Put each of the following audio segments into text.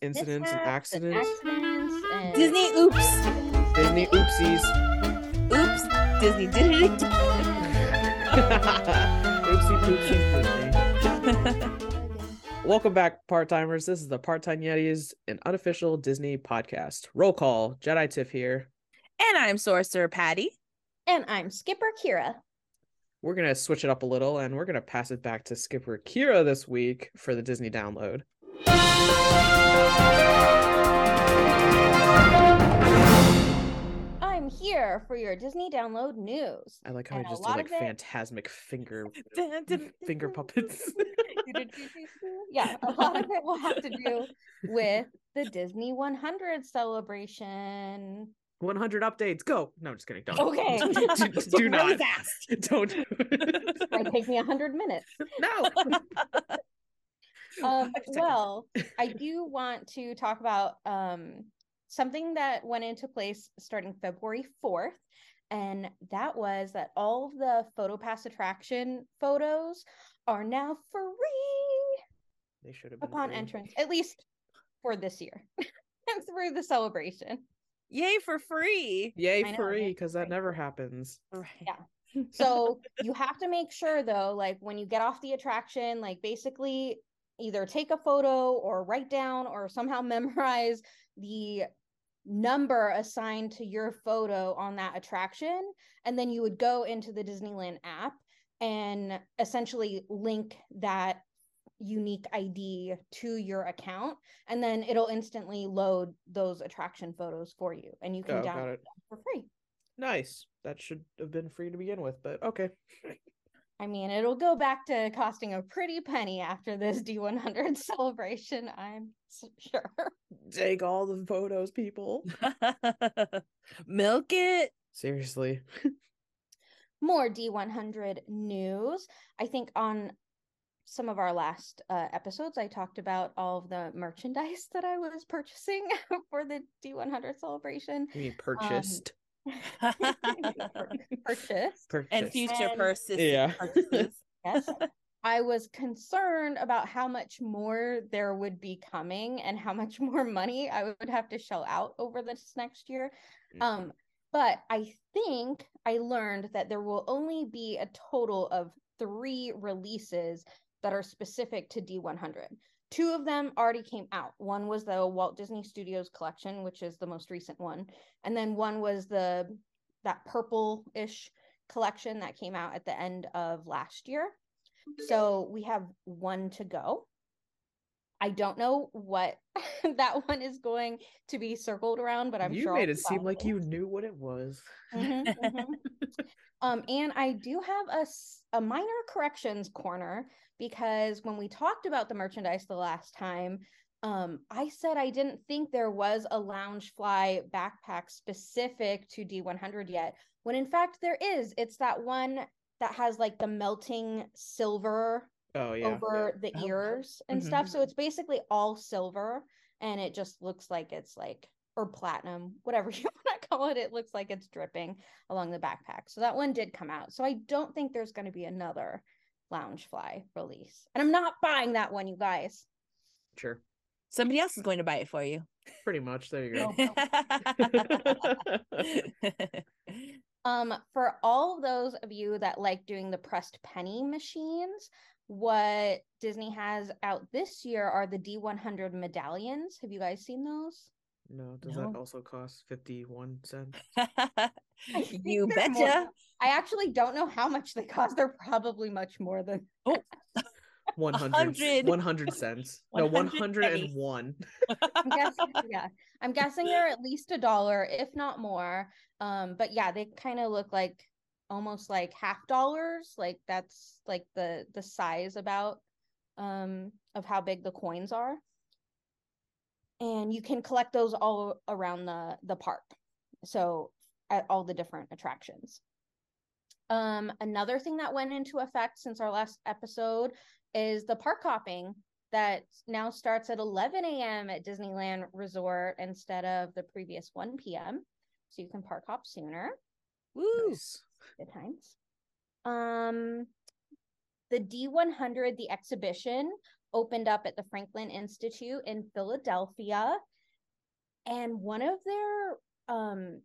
incidents and mishaps and accidents. accidents and Disney oops. Disney oopsies. Oops. Disney did it again. Oopsie poopsie Disney. Welcome back, part timers. This is the Part Time Yetis, an unofficial Disney podcast. Roll call. Jedi Tiff here. And I'm Sorcerer Patty. And I'm Skipper Kira. We're gonna switch it up a little, and we're gonna pass it back to Skipper Kira this week for the Disney download. I'm here for your Disney download news. I like how And I a just did like of it- Fantasmic finger finger puppets. yeah, a lot of it will have to do with the Disney 100 celebration. 100 updates. Go. No, I'm just kidding. Don't. Okay. do, do- Really not. fast. Don't. it. Might take me 100 minutes. no. Um, well, I do want to talk about um, something that went into place starting February 4th. And that was that all of the PhotoPass attraction photos are now free They should have been upon free. entrance, at least for this year and through the celebration. Yay for free. Yay I know, free, because that never happens. Right. Yeah. So you have to make sure though, like when you get off the attraction, like basically either take a photo or write down or somehow memorize the number assigned to your photo on that attraction. And then you would go into the Disneyland app and essentially link that unique ID to your account. And then it'll instantly load those attraction photos for you. And you can Oh, download it. them for free. Nice. That should have been free to begin with, but okay. I mean, it'll go back to costing a pretty penny after this D100 celebration, I'm sure. Take all the photos, people. Milk it. Seriously. More D100 news. I think on some of our last uh, episodes, I talked about all of the merchandise that I was purchasing for the D100 celebration. You mean purchased. Purchase. purchased. and future And- purses. Yeah. purchases. Yes. I was concerned about how much more there would be coming and how much more money I would have to shell out over this next year. Mm. Um, but I think I learned that there will only be a total of three releases that are specific to D100. Two of them already came out. One was the Walt Disney Studios collection, which is the most recent one, and then one was the that purple-ish collection that came out at the end of last year. So we have one to go. I don't know what that one is going to be circled around, but I'm you sure I'll made it be seem like following. you knew what it was. Mhm, mhm. um, and I do have a, a minor corrections corner because when we talked about the merchandise the last time, um, I said I didn't think there was a Loungefly backpack specific to D100 yet, when in fact there is. It's that one that has like the melting silver Oh yeah. over the Oh, ears and Mhm. stuff. So it's basically all silver and it just looks like it's like or platinum, whatever you want to call it. It looks like it's dripping along the backpack. So that one did come out. So I don't think there's going to be another Loungefly release. And I'm not buying that one, you guys. Sure. Somebody else is going to buy it for you. Pretty much. There you go. Um, for all of those of you that like doing the pressed penny machines, what Disney has out this year are the D100 medallions. Have you guys seen those? No, does No. that also cost 51 cents? You think they're more- betcha. I actually don't know how much they cost. They're probably much more than 100 100. 100 cents. No, 100 pennies. 101. I'm guessing. yeah, I'm guessing they're at least a dollar, if not more. Um, but yeah, they kind of look like almost like half dollars. Like that's like the the size about um of how big the coins are. And you can collect those all around the the park. So at all the different attractions. Um, another thing that went into effect since our last episode is the park hopping that now starts at 11 a.m. at Disneyland Resort instead of the previous 1 p.m. So you can park hop sooner. Woo. Nice. Good times. Um, the D100, the exhibition, opened up at the Franklin Institute in Philadelphia. And one of their um,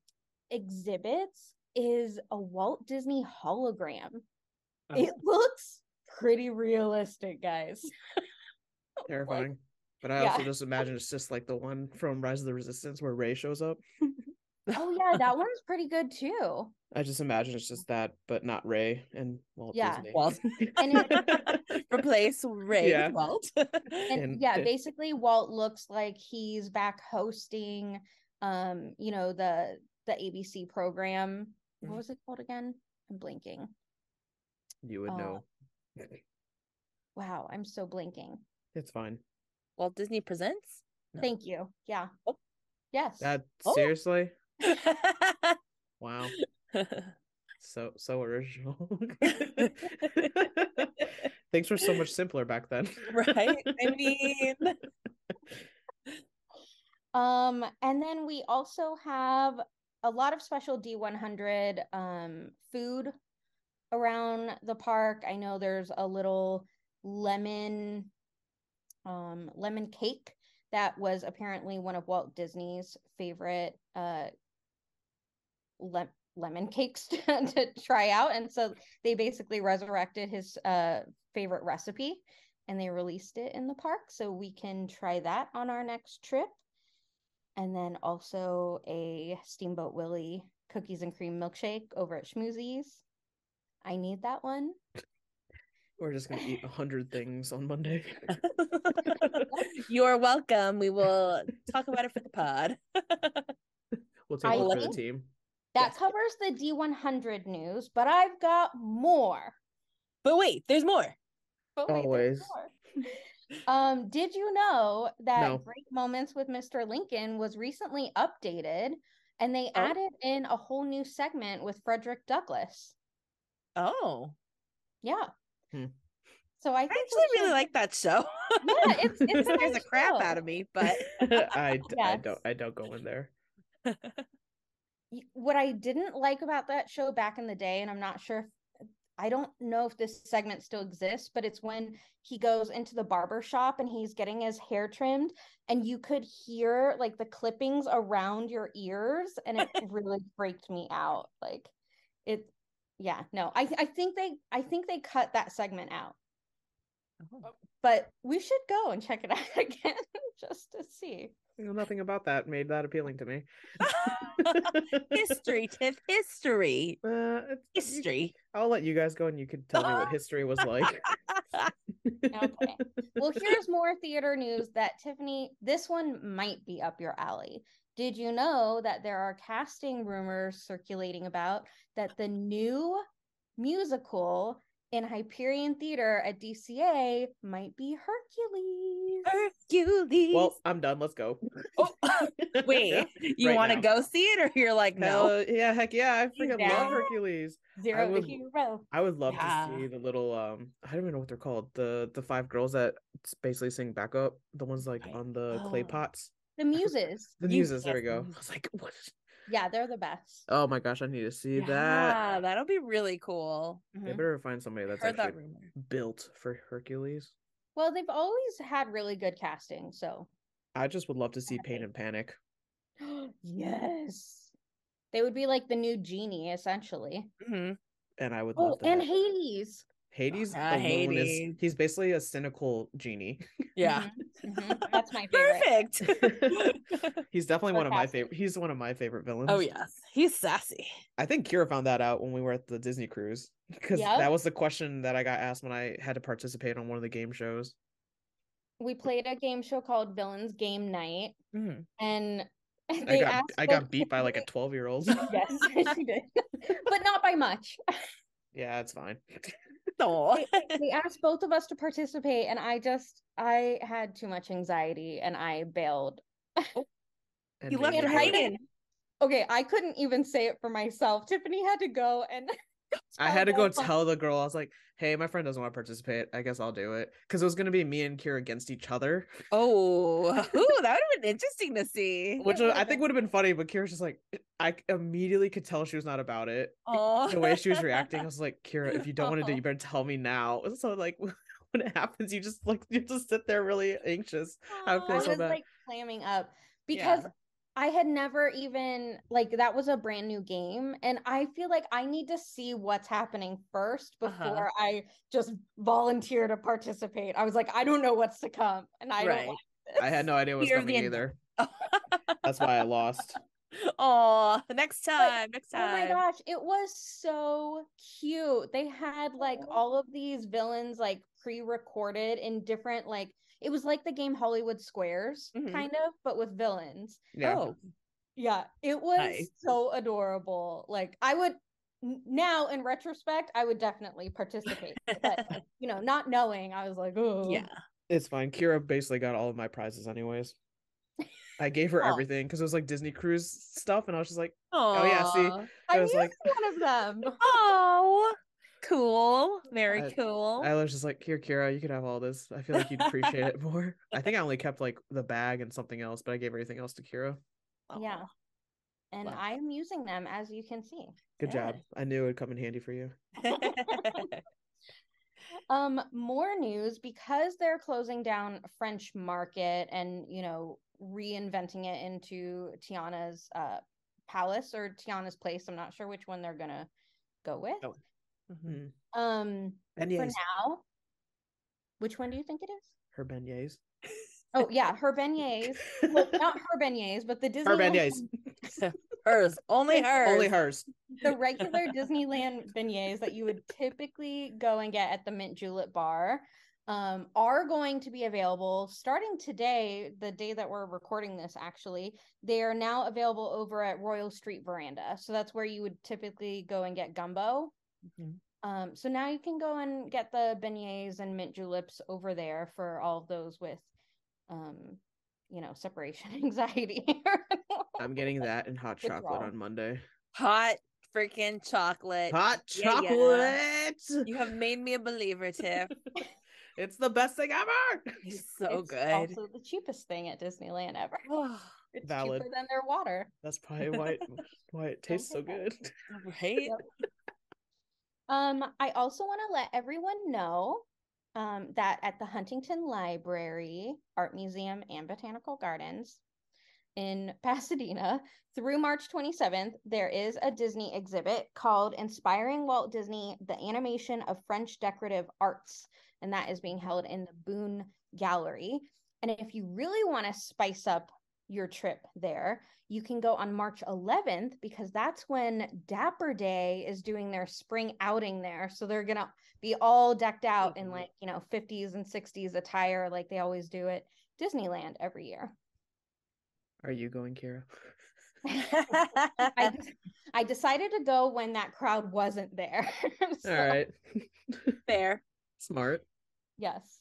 exhibits is a Walt Disney hologram. Oh, It looks pretty realistic, guys. terrifying. But I yeah. also just imagine it's just like the one from Rise of the Resistance where Rey shows up. Oh yeah, that one's pretty good too. I just imagine it's just that, but not Rey and Walt Yeah. Disney. Walt. And Replace Rey Yeah. with Walt. and And- yeah basically walt looks like he's back hosting um you know the the abc program what was it called again i'm blinking you would uh, know. wow i'm so blinking It's fine. Walt Disney presents. No. thank you yeah Oh. yes That Oh. seriously? Wow. So so original. Things were so much simpler back then. right? I mean, um and then we also have a lot of special d100 um food around the park i know there's a little lemon um lemon cake that was apparently one of walt disney's favorite uh le- lemon cakes to, to try out and so they basically resurrected his uh favorite recipe and they released it in the park so we can try that on our next trip and then also a steamboat willie cookies and cream milkshake over at schmoozies i need that one We're just gonna eat a hundred things on Monday. you're welcome. We will talk about it for the pod. We'll take I one for the team. That Yes. covers the d100 news but i've got more But wait, there's more. But wait, there's Always. more. um, did you know that No. Great Moments with Mr. Lincoln was recently updated and they Oh. added in a whole new segment with Frederick Douglass? Oh, Yeah. Hmm. So I I actually really should- like that show. Yeah, it's- it's a scares the crap show. out of me, but I, d- I Yes. don't I don't go in there. What I didn't like about that show back in the day, and I'm not sure if I don't know if this segment still exists, but it's when he goes into the barber shop and he's getting his hair trimmed, and you could hear like the clippings around your ears, and it really freaked me out. Like it, yeah, no, I I think they I think they cut that segment out, oh. but we should go and check it out again just to see. You nothing about that made that appealing to me. history, Tiff, history, Uh, history. I'll let you guys go and you can tell me what history was like. Okay. Well, here's more theater news that Tiffany, this one might be up your alley. Did you know that there are casting rumors circulating about that the new musical in Hyperion Theater at DCA might be Hercules? Hercules. well, I'm done. Let's go. oh, wait, you Right want to go see it, or you're like, no? Hell, yeah, heck yeah, I freaking down? love Hercules. Zero would- to hero. I would love Yeah. to see the little um I don't even know what they're called. The the five girls that basically sing backup. The ones like Right. on the clay Oh. pots. The muses. The You- muses, there we go. I was like, what? Yeah, they're the best. Oh my gosh, I need to see that. Yeah, that'll be really cool. They Mhm. better find somebody that's Heard that actually rumor. built for Hercules. Well, they've always had really good casting, so I just would love to see Pain and Panic. yes. They would be like the new genie, essentially. Mhm. And I would Oh, love that. and Hades. Hades alone Hades. is he's basically a cynical genie. Yeah, Mhm, mhm. That's my favorite. perfect. he's definitely one of my favorite he's one of my favorite villains. oh yes, he's sassy. I think Kira found that out when we were at the Disney cruise because Yep. that was the question that I got asked when I had to participate on one of the game shows. We played a game show called Villains Game Night, Mhm. and I got asked I got both beat by like a 12 year old. Yes, she did, but not by much. yeah, it's fine. Aw. They asked both of us to participate, and I just I had too much anxiety, and I bailed. Oh. And you left it I I- hanging. Okay, I couldn't even say it for myself. Tiffany had to go and I had to go tell the girl, I was like, hey, my friend doesn't want to participate. I guess I'll do it. Because it was going to be me and Kira against each other, Oh, ooh, that would have been interesting to see. which I think would have been funny. But Kira's just like, I immediately could tell she was not about it. Oh, The way she was reacting, I was like, Kira, if you don't want to do it, you better tell me now. So, like, when it happens, you just like you just sit there really anxious. I would I feel was so bad. like clamming up because Yeah. I had never even like that was a brand new game, and I feel like I need to see what's happening first Uh-huh. before I just volunteer to participate. I was like, I don't know what's to come, and I Right. don't. I had no idea what was Fear coming either. That's why I lost. Oh, next time, next time. Oh my gosh, it was so cute. They had like all of these villains like pre-recorded in different like it was like the game Hollywood Squares Mhm. kind of, but with villains. Yeah. Oh, Yeah, it was Nice. so adorable. Like I would now in retrospect, I would definitely participate. But you know, not knowing, I was like, oh yeah. It's fine. Kira basically got all of my prizes anyways. I gave her Aw. everything because it was like Disney cruise stuff, and I was just like, Oh yeah, see? I I was like- one of them. Oh, cool. Very I- cool. I was just like, here, Kira, you could have all this. I feel like you'd appreciate it more. I think I only kept like the bag and something else, but I gave everything else to Kira. Yeah. And Wow. I'm using them as you can see. Good Yeah. job. I knew it would come in handy for you. Um, more news because they're closing down French Market and you know reinventing it into Tiana's uh palace or Tiana's place. I'm not sure which one they're gonna go with. Oh. Mhm. Um, for Beignets. now, which one do you think it is? Her beignets. Oh yeah, her beignets. Well, not her beignets, but the Disney Her beignets. hers. Only hers. Only hers. the regular Disneyland beignets that you would typically go and get at the Mint Julep bar um, are going to be available starting today, the day that we're recording this, actually. They are now available over at Royal Street Veranda. So that's where you would typically go and get gumbo. Mhm. Um, so now you can go and get the beignets and mint juleps over there for all of those with, um, you know, separation anxiety. I'm getting that and hot chocolate Withdrawal. on Monday. Hot freaking chocolate. Hot yeah. chocolate. You have made me a believer, Tiff. It's the best thing ever. It's so It's good. Also, the cheapest thing at Disneyland ever. It's Valid. cheaper than their water. That's probably why it, why it tastes so good. right? Um, I also want to let everyone know um, that at the Huntington Library, Art Museum, and Botanical Gardens in Pasadena through March 27th, there is a Disney exhibit called Inspiring Walt Disney, the Animation of French Decorative Arts. And that is being held in the Boone Gallery. And if you really want to spice up your trip there, you can go on March 11th because that's when Dapper Day is doing their spring outing there. So they're going to be all decked out in Mhm. like, you know, 50s and 60s attire like they always do at Disneyland every year. Are you going, Kira? I, I decided to go when that crowd wasn't there. So, All right. Fair. Smart. Yes.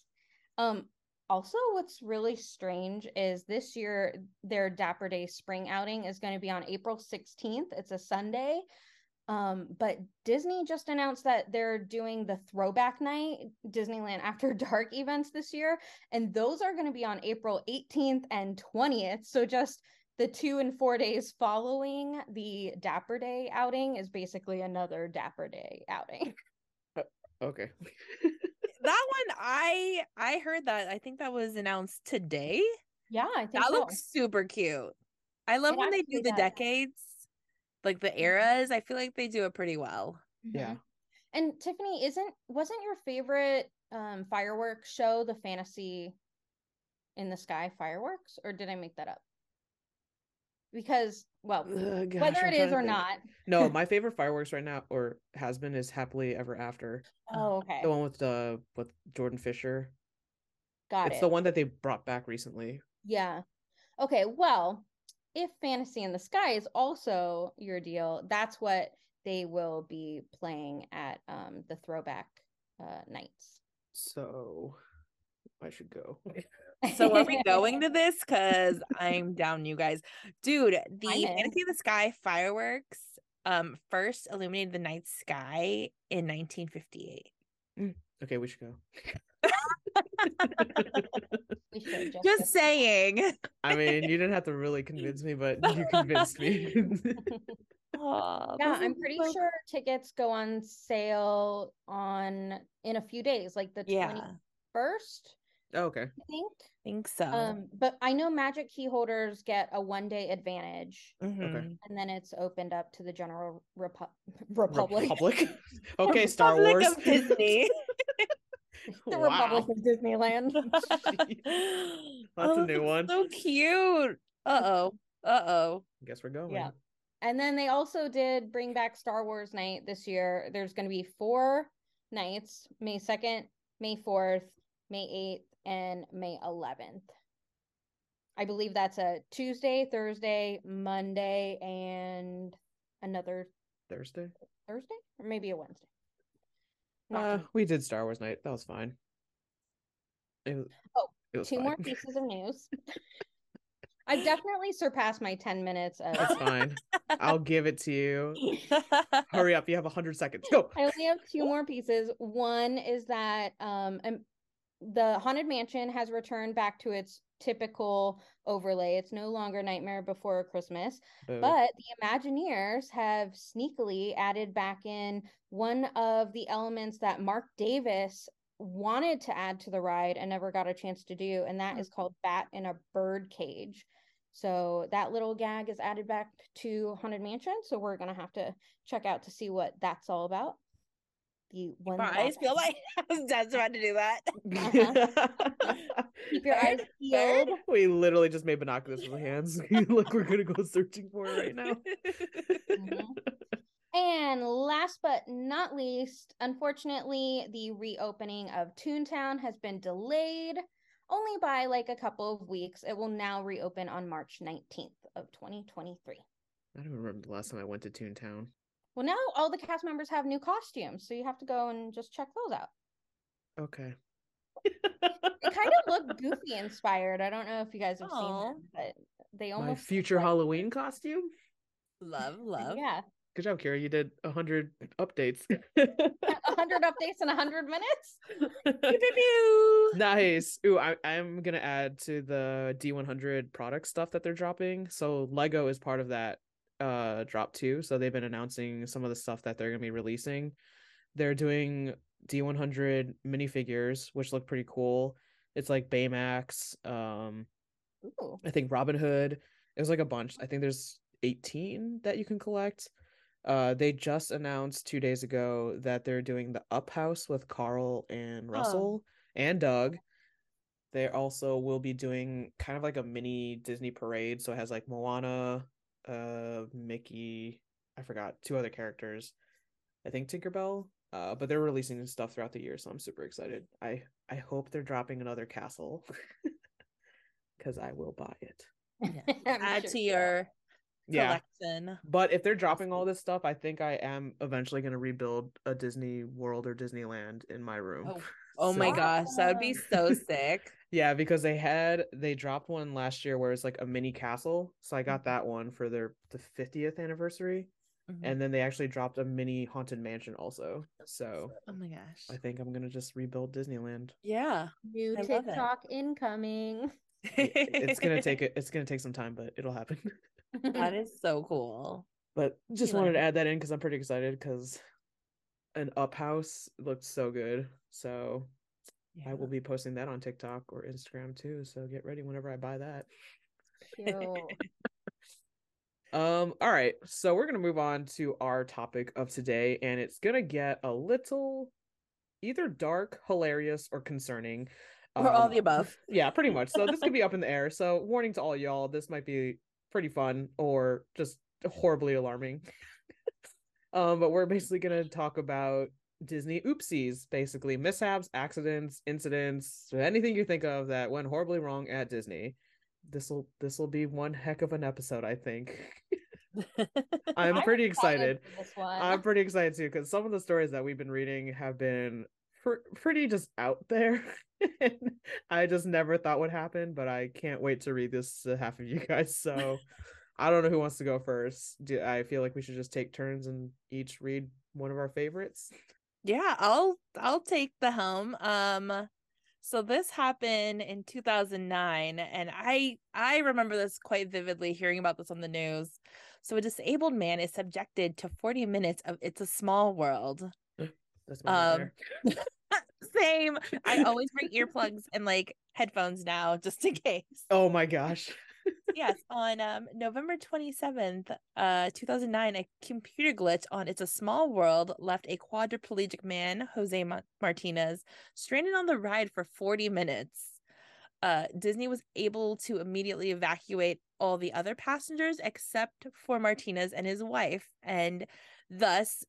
Um also what's really strange is this year their Dapper Day spring outing is going to be on April 16th. It's a Sunday. Um but Disney just announced that they're doing the throwback night Disneyland After Dark events this year and those are going to be on April 18th and 20th. So just the 2 and 4 days following the Dapper Day outing is basically another Dapper Day outing. Okay. That one I I heard that. I think that was announced today. Yeah, I think That so. looks super cute. I love It when they do the does. decades, like the eras. I feel like they do it pretty well. Yeah. Mhm. And Tiffany, isn't wasn't your favorite um fireworks show the fantasy in the sky fireworks, or did I make that up? Because, well, Uh, gosh, whether I'm it is or not. No, my favorite fireworks right now, or has been, is Happily Ever After. Oh, okay. The one with the with Jordan Fisher. Got it. it's it. the one that they brought back recently. Yeah. Okay, well, if Fantasy in the Sky is also your deal, that's what they will be playing at um the throwback uh nights. So I should go. So are we going to this? Because I'm down, you guys. Dude, the I'm. Fantasy of the Sky fireworks um first illuminated the night sky in 1958. Okay, we should go. We should Just Jessica. saying. I mean, you didn't have to really convince me, but you convinced me. Aw, Yeah, I'm pretty so- sure tickets go on sale on in a few days, like the Yeah. 20 first. Oh, okay. I think. think so. Um, but I know magic key holders get a one day advantage, Mhm. and then it's opened up to the general repu- republic. Republic. okay, Star Republic Wars. of Disney. the Wow. Republic of Disneyland. That's Oh, a new one. So cute. Uh oh. Uh oh. I guess we're going. Yeah. And then they also did bring back Star Wars Night this year. There's going to be four nights May 2nd, May 4th, May 8th, and May 11th. I believe that's a Tuesday, Thursday, Monday, and another Thursday. Thursday or maybe a Wednesday. Not Uh, we did Star Wars night. That was fine. It was, Oh, it was Two fine. more pieces of news. I've definitely surpassed my 10 minutes of That's fine. I'll give it to you. Hurry up! You have hundred seconds. Go. I only have two more pieces. One is that um, um the haunted mansion has returned back to its typical overlay. It's no longer Nightmare Before Christmas, Boo. but the Imagineers have sneakily added back in one of the elements that Marc Davis wanted to add to the ride and never got a chance to do, and that is called Bat in a Bird Cage. So that little gag is added back to Haunted Mansion. So we're gonna have to check out to see what that's all about. The one My eyes feel like I was just about to do that. keep your eyes peeled. we literally just made binoculars with our hands. Look, we're gonna go searching for it right now. Mhm. And last but not least, unfortunately, the reopening of Toontown has been delayed only by like a couple of weeks. It will now reopen on March 19th of 2023. I don't remember the last time I went to Toontown. Well, now all the cast members have new costumes, so you have to go and just check those out. Okay. it kind of looked goofy inspired. I don't know if you guys have seen Aw. them, but they My almost look future like- Halloween costume. love, love. Yeah, Good job, Kira. You did hundred updates. a hundred updates in a hundred minutes. Pew, pew, pew. nice. Ooh, I, I'm gonna add to the D100 product stuff that they're dropping. So Lego is part of that uh drop too. So they've been announcing some of the stuff that they're gonna be releasing. They're doing D100 minifigures, which look pretty cool. It's like Baymax, um, Ooh. I think Robin Hood. It was like a bunch. I think there's 18 that you can collect. Uh, they just announced two days ago that they're doing the Up House with Carl and Russell and Doug. They also will be doing kind of like a mini Disney parade. So it has like Moana, uh, Mickey, I forgot two other characters. I think Tinkerbell. Uh, but they're releasing stuff throughout the year, so I'm super excited. I I hope they're dropping another castle because I will buy it. I'm Add sure to you your Yeah, collection. but if they're dropping all this stuff, I think I am eventually going to rebuild a Disney World or Disneyland in my room. Oh, Oh my gosh, that would be so sick. Yeah, because they had they dropped one last year where it's like a mini castle. So I got that one for their the 50th anniversary. Mhm. And then they actually dropped a mini haunted mansion also. So oh my gosh. I think I'm gonna just rebuild Disneyland. Yeah. New I. TikTok incoming. It's gonna take it. It's gonna take some time, but it'll happen. that is so cool. But just You wanted like to it? add that in because I'm pretty excited because an up house looked so good. So I will be posting that on TikTok or Instagram too. So get ready whenever I buy that. Um, all right, so we're gonna move on to our topic of today, and it's gonna get a little either dark, hilarious, or concerning. Or all Um, the above. Yeah, pretty much. So this could be up in the air. So warning to all y'all, this might be pretty fun or just horribly alarming. um, but we're basically gonna talk about Disney oopsies, basically mishaps, accidents, incidents, anything you think of that went horribly wrong at Disney. This will this will be one heck of an episode, I think. I'm pretty excited. for this one. I'm pretty excited too because some of the stories that we've been reading have been pr- pretty just out there. I just never thought would happen, but I can't wait to read this to half of you guys. So I don't know who wants to go first. Do I feel like we should just take turns and each read one of our favorites? Yeah, I'll I'll take the helm. Um so this happened in 2009 and I I remember this quite vividly hearing about this on the news. So a disabled man is subjected to 40 minutes of It's a Small World. Um, Same. I always bring earplugs and like headphones now just in case. Oh my gosh. Yes, on um, November 27th, uh, 2009, a computer glitch on It's a Small World left a quadriplegic man, Jose Ma- Martinez, stranded on the ride for 40 minutes. Uh, Disney was able to immediately evacuate all the other passengers except for Martinez and his wife. And thus,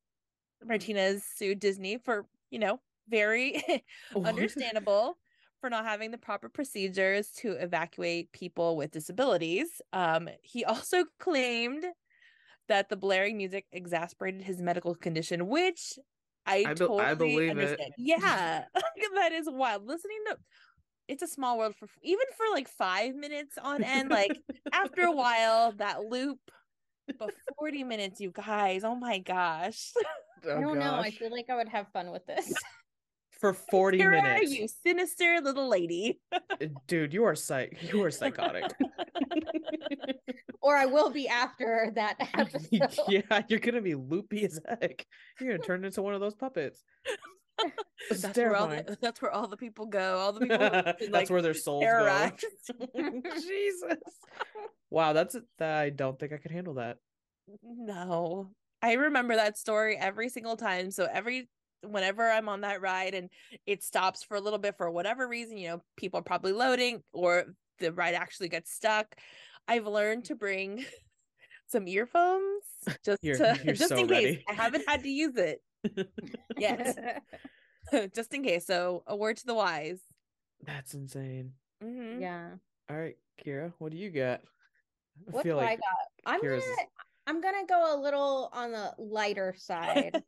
Martinez sued Disney for, you know, very understandable for not having the proper procedures to evacuate people with disabilities. Um, he also claimed that the blaring music exasperated his medical condition, which I, I be- totally I believe it. understand. Yeah, that is wild. Listening to it's a small world for even for like five minutes on end. Like after a while, that loop. But 40 minutes, you guys. Oh my gosh. Oh I don't know. I feel like I would have fun with this. For 40 Here are minutes. you, sinister little lady. Uh, dude, you are psych you are psychotic. or I will be after that episode. yeah, you're gonna be loopy as heck. You're gonna turn into one of those puppets. That's where, all the, that's where all the people go. All the people that's like, where their souls terrorize. go. Jesus. Wow, that's uh, I don't think I could handle that. No. I remember that story every single time. So every whenever I'm on that ride and it stops for a little bit for whatever reason, you know, people are probably loading or the ride actually gets stuck. I've learned to bring some earphones just You're- to you're just so in case. I haven't had to use it yet. just in case. So a word to the wise. That's insane. Mhm. yeah. All right, Kira, what do you got? I What feel do I got? I'm Kira's- gonna I'm gonna go a little on the lighter side.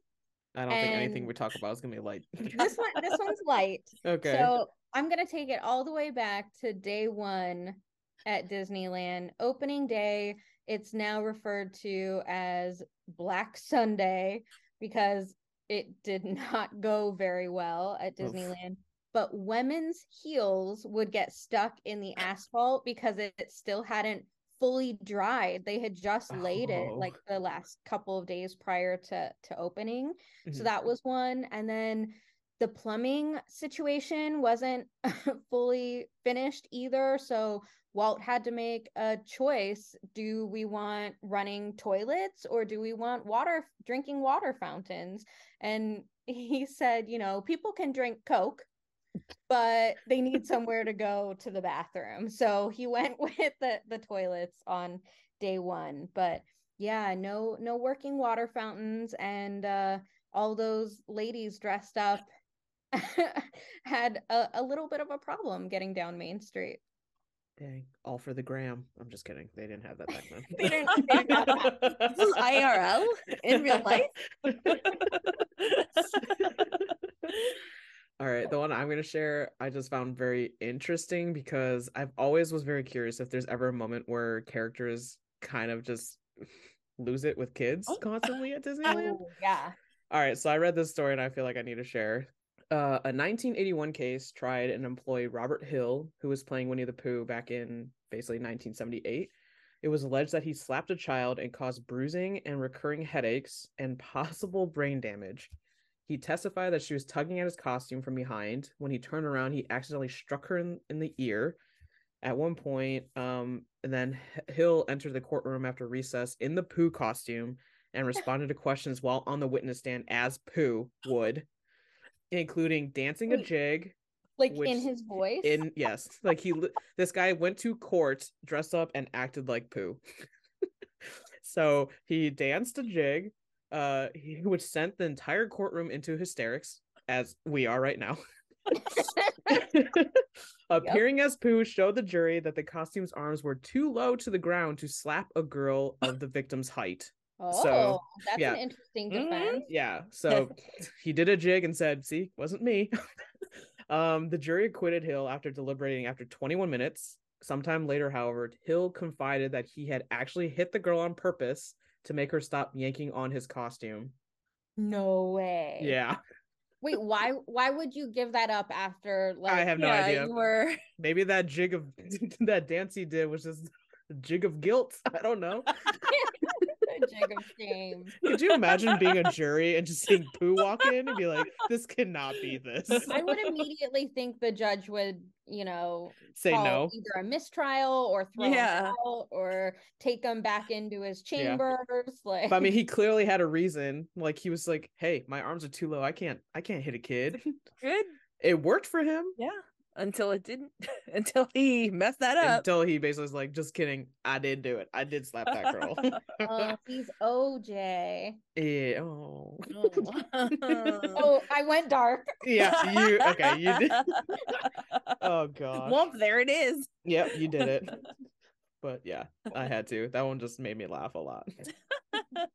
I don't think anything we talk about is gonna be light. this one this one's light. okay. So I'm gonna take it all the way back to day one at Disneyland. Opening day, it's now referred to as Black Sunday because it did not go very well at Oof. Disneyland. But women's heels would get stuck in the asphalt because it still hadn't fully dried. They had just laid it Oh. like the last couple of days prior to to opening. So Mhm. that was one. And then the plumbing situation wasn't fully finished either. So Walt had to make a choice. Do we want running toilets or do we want water, drinking water fountains? And he said, you know, people can drink Coke, but they need somewhere to go to the bathroom. So he went with the, the toilets on day one. But yeah, no, no working water fountains and uh all those ladies dressed up had a, a little bit of a problem getting down Main Street. Dang, all for the gram. I'm just kidding. They didn't have that back then. They didn't- they didn't have This is IRL in real life. All right, the one I'm going to share, I just found very interesting because I've always was very curious if there's ever a moment where characters kind of just lose it with kids Oh. constantly at Disneyland. Oh, yeah. All right, so I read this story and I feel like I need to share. Uh, a 1981 case tried an employee, Robert Hill, who was playing Winnie the Pooh back in basically 1978. It was alleged that he slapped a child and caused bruising and recurring headaches and possible brain damage. He testified that she was tugging at his costume from behind. When he turned around, he accidentally struck her in, in the ear. At one point, um, and then Hill entered the courtroom after recess in the Pooh costume and responded to questions while on the witness stand as Pooh would, including dancing a jig. Like Which- in his voice. In yes, like he this guy went to court dressed up and acted like Pooh. so he danced a jig, uh, he, which sent the entire courtroom into hysterics, as we are right now. Appearing as Pooh showed the jury that the costume's arms were too low to the ground to slap a girl of the victim's height. oh, that's yeah. an interesting Mhm. defense. Yeah, so he did a jig and said, "See, wasn't me." um, the jury acquitted Hill after deliberating after 21 minutes. Sometime later, however, Hill confided that he had actually hit the girl on purpose to make her stop yanking on his costume. No way. Yeah, Wait, why why would you give that up after like I have no yeah, idea. you were Maybe that jig of that dance he did was just a jig of guilt. I don't know. a jig of shame. Could you imagine being a jury and just seeing Pooh walk in and be like, "This cannot be this"? I would immediately think the judge would, you know, Say no. either a mistrial or throw Yeah. him out or take him back into his Yeah. chambers. Like, But I mean, he clearly had a reason. Like he was like, "Hey, my arms are too low. I can't. I can't hit a kid." Good. It worked for him Yeah. Until it didn't. Until he messed that up. until he basically was like, "Just kidding. I did do it. I did slap that girl." oh, he's OJ. yeah. Oh. oh. Oh, I went dark. yeah. You okay? You did. Oh god. Whoop, there it is. Yep. You did it. But yeah, I had to. That one just made me laugh a lot.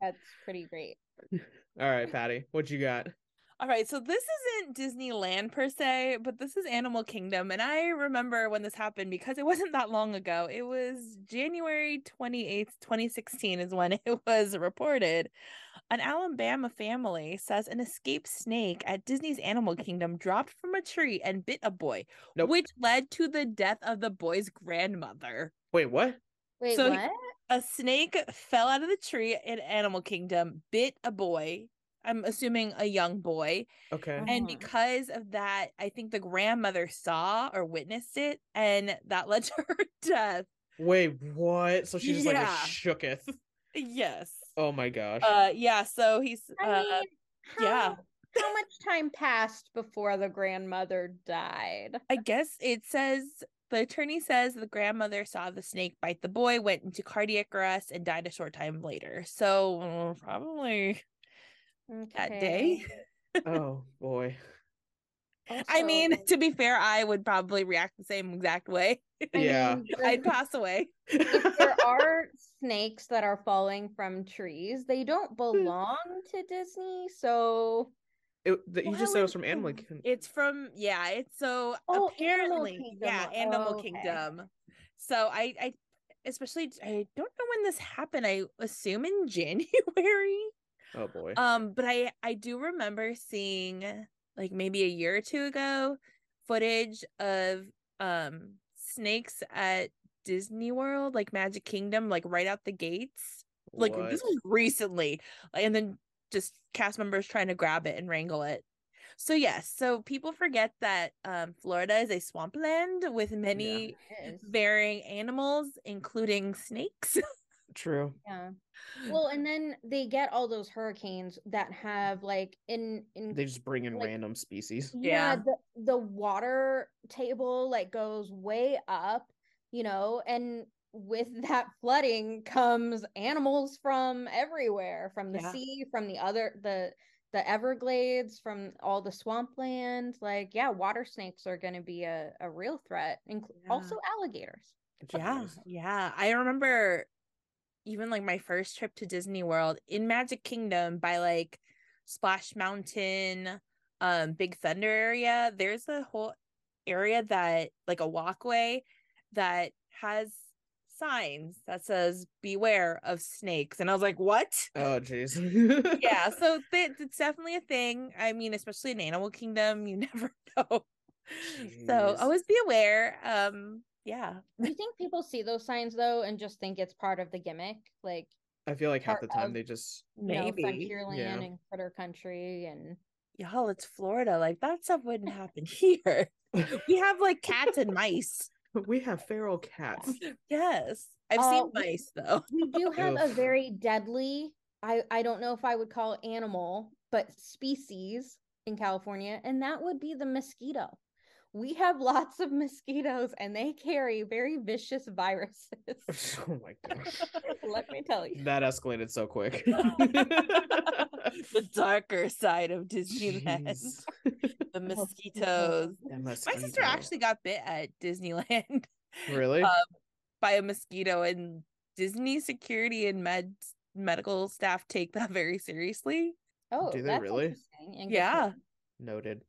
That's pretty great. All right, Patty, what you got? All right, so this isn't Disneyland per se, but this is Animal Kingdom. And I remember when this happened because it wasn't that long ago. It was January 28th, 2016 is when it was reported. An Alabama family says an escaped snake at Disney's Animal Kingdom dropped from a tree and bit a boy, Nope. which led to the death of the boy's grandmother. Wait, what? Wait, So- what? A snake fell out of the tree in Animal Kingdom, bit a boy. I'm assuming a young boy. Okay. And Uh-huh. because of that, I think the grandmother saw or witnessed it, and that led to her death. Wait, what? So she just like Yeah. was shooketh. Yes. Oh my gosh. Uh yeah, so he's I uh mean, yeah. how, how much time passed before the grandmother died? I guess it says the attorney says the grandmother saw the snake bite the boy, went into cardiac arrest, and died a short time later. So uh, probably that day. Oh boy. I mean, to be fair, I would probably react the same exact way. Yeah. I'd pass away. if there are snakes that are falling from trees, they don't mm. belong to Disney. So It, the, you Why just said it was from Animal Kingdom. It's from yeah, it's so Oh, Animal apparently yeah, Animal Oh, okay. Kingdom. So I I especially I don't know when this happened. I assume in January. Oh boy. Um, but I I do remember seeing like maybe a year or two ago footage of um snakes at Disney World, like Magic Kingdom, like right out the gates. Like this was recently, and then just cast members trying to grab it and wrangle it. So yes, so people forget that um Florida is a swampland with many it is. varying animals, including snakes. True. yeah. Well, and then they get all those hurricanes that have like in in They just bring in like- random species. yeah, Yeah. the the water table like goes way up, you know, and with that flooding comes animals from everywhere, from the Yeah. sea, from the other the the Everglades, from all the swampland. Like, yeah, water snakes are going to be a, a real threat, and Yeah. also alligators. Yeah, yeah. I remember even like my first trip to Disney World in Magic Kingdom by like Splash Mountain, um, Big Thunder area. There's a whole area that like a walkway that has signs that says beware of snakes. And I was like, what? Oh jeez. yeah, so th- it's definitely a thing. I mean, especially in Animal Kingdom, you never know. So always be aware. Um, yeah. Do you think people see those signs though and just think it's part of the gimmick? Like, I feel like half the time of- they just you know, Maybe. Frontierland Yeah. and Critter Country and y'all, it's Florida. Like that stuff wouldn't happen here. We have like cats and mice. we have feral cats. Yes. I've Uh, seen mice though. we do have a very deadly I I don't know if I would call animal, but species in California, and that would be the mosquito. We have lots of mosquitoes and they carry very vicious viruses. oh my gosh. Let me tell you. That escalated so quick. the darker side of Disneyland. Jeez. The mosquitoes. That My sister actually got bit at Disneyland really? um, by a mosquito, and Disney security and med medical staff take that very seriously. Oh, Do they that's really? interesting and good to Yeah. Noted.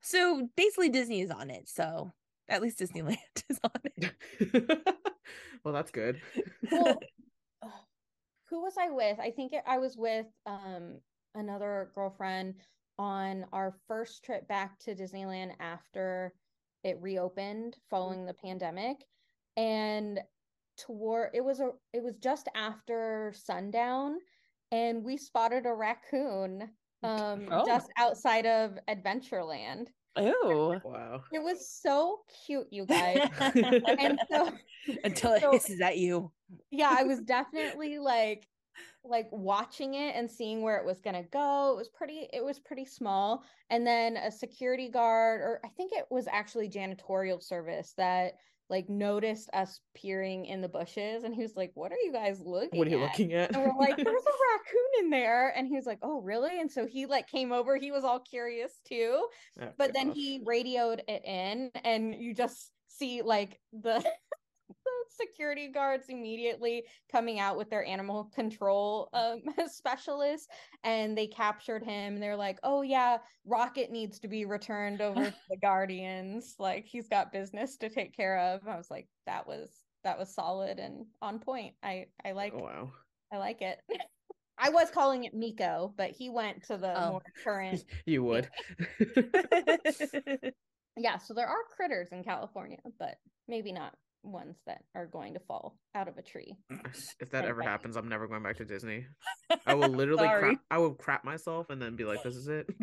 So basically, Disney is on it. So at least Disneyland is on it. well, that's good. Well, who was I with? I think it, I was with um another girlfriend on our first trip back to Disneyland after it reopened following the pandemic. And toward it was a it was just after sundown and we spotted a raccoon um Oh. just outside of Adventureland. Ew. Wow. It was so cute, you guys. and so Until it So- hisses at you. yeah, I was definitely like like watching it and seeing where it was going to go. It was pretty it was pretty small. And then a security guard or I think it was actually janitorial service that like noticed us peering in the bushes and he was like, "What are you guys looking What are you at?" looking at? And we're like, "There's a raccoon in there." And he was like, "Oh, really?" And so he like came over. He was all curious too Oh, but then he radioed it in and you just see like the security guards immediately coming out with their animal control um specialists and they captured him and they're like oh yeah rocket needs to be returned over to the guardians like he's got business to take care of i was like that was that was solid and on point i i like Oh, wow. i like it i was calling it Meeko but he went to the Oh. more current You would. yeah so there are critters in california but maybe not ones that are going to fall out of a tree if that And ever bite. happens, I'm never going back to Disney. I will literally Sorry. crap, I will crap myself and then be like, this is it.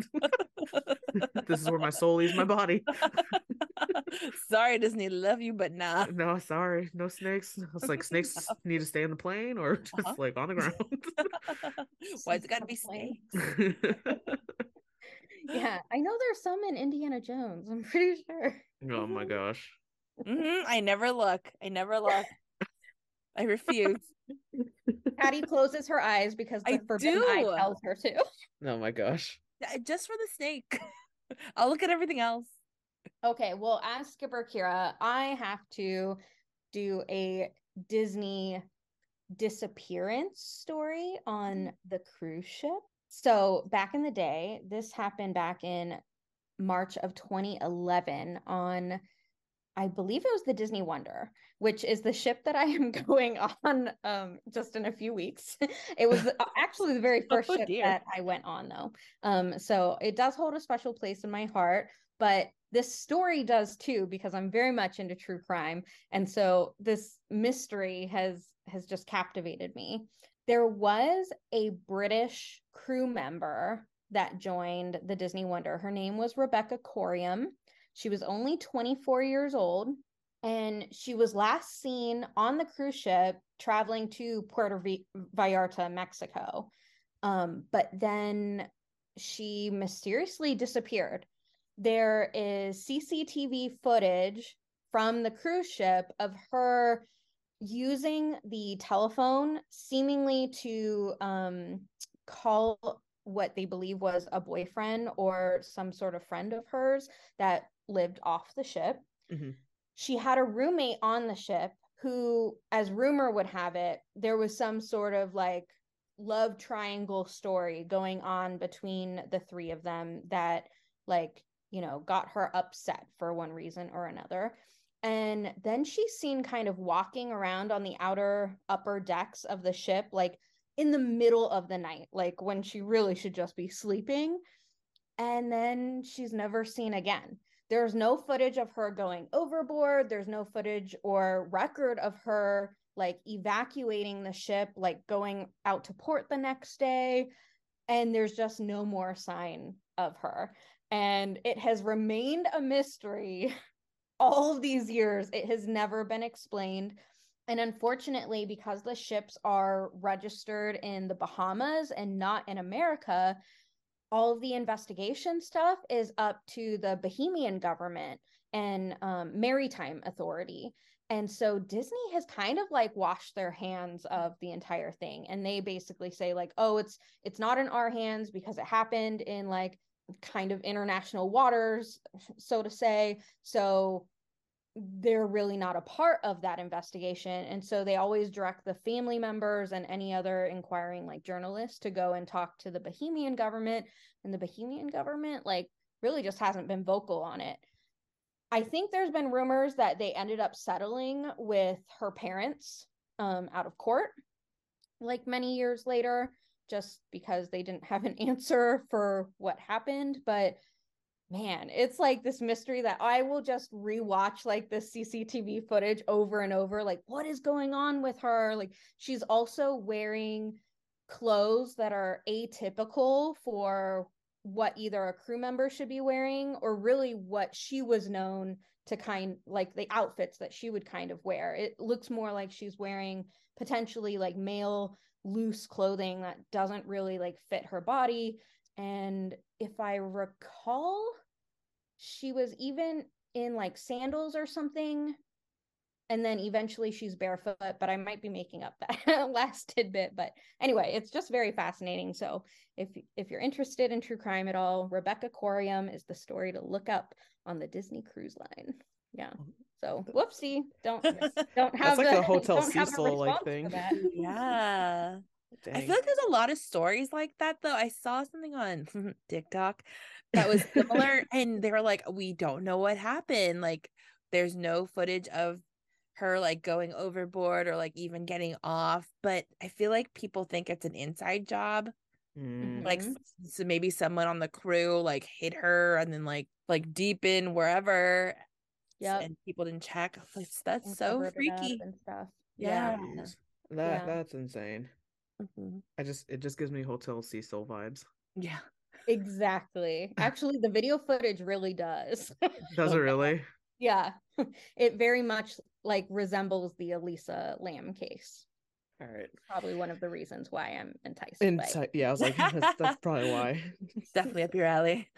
this is where my soul leaves my body. Sorry, Disney, love you, but nah. No, sorry, no snakes. It's like snakes need to stay in the plane or just Uh-huh. like on the ground. Why's it gotta be Snakes yeah i know there's some in indiana jones i'm pretty sure oh my gosh. Hmm I never look. I never look. I refuse. patty closes her eyes because the I forbidden eye tells her to Oh my gosh. Just for the snake. I'll look at everything else. okay well as skipper kira i have to do a disney disappearance story on the cruise ship so back in the day this happened back in march of 2011 on I believe it was the Disney Wonder, which is the ship that I am going on um just in a few weeks. it was actually the very first Oh, ship dear. that I went on though. Um so it does hold a special place in my heart, but this story does too because I'm very much into true crime and so this mystery has has just captivated me. There was a British crew member that joined the Disney Wonder. Her name was Rebecca Coriam. She was only 24 years old and she was last seen on the cruise ship traveling to Puerto Vallarta, Mexico. Um, but then she mysteriously disappeared. There is CCTV footage from the cruise ship of her using the telephone seemingly to um, call what they believe was a boyfriend or some sort of friend of hers that lived off the ship. Mhm. She had a roommate on the ship who, as rumor would have it, there was some sort of like love triangle story going on between the three of them that, like, you know, got her upset for one reason or another. And then she's seen kind of walking around on the outer upper decks of the ship, like in the middle of the night, like when she really should just be sleeping. And then she's never seen again. There's no footage of her going overboard. There's no footage or record of her like evacuating the ship, like going out to port the next day. And there's just no more sign of her. And it has remained a mystery all of these years. It has never been explained. And unfortunately, because the ships are registered in the Bahamas and not in America, all of the investigation stuff is up to the Bahamian government and um, maritime authority. And so Disney has kind of like washed their hands of the entire thing. And they basically say, like, oh, it's it's not in our hands because it happened in like kind of international waters, so to say. So they're really not a part of that investigation and so they always direct the family members and any other inquiring like journalists to go and talk to the Bahamian government and the Bahamian government like really just hasn't been vocal on it. I think there's been rumors that they ended up settling with her parents um, out of court like many years later just because they didn't have an answer for what happened but man, it's like this mystery that I will just rewatch like the CCTV footage over and over. Like, what is going on with her? Like, she's also wearing clothes that are atypical for what either a crew member should be wearing or really what she was known to kind like the outfits that she would kind of wear. It looks more like she's wearing potentially like male loose clothing that doesn't really like fit her body. And if I recall, she was even in like sandals or something. And then eventually she's barefoot, but I might be making up that last tidbit. But anyway, it's just very fascinating. So if if you're interested in true crime at all, Rebecca Coriam is the story to look up on the Disney Cruise Line. Yeah. Mm-hmm. So whoopsie, don't don't have That's like the, a Hotel don't have a Cecil like thing. that. Yeah. I feel like there's a lot of stories like that though. I saw something on TikTok that was similar and they were like, we don't know what happened. Like there's no footage of her like going overboard or like even getting off. But I feel like people think it's an inside job. Mm. Like s- so maybe someone on the crew like hit her and then like like deep in wherever. yeah And people didn't check. Like, That's and so covered it up freaky. and stuff. Yeah. Jeez. That Yeah. that's insane. Mhm. I just it just gives me Hotel Cecil vibes. Yeah. Exactly. Actually, the video footage really does. Does it really? yeah. It very much like resembles the Elisa Lam case. All right. Probably one of the reasons why I'm enticed by yeah, I was like, that's, that's probably why. It's definitely up your alley.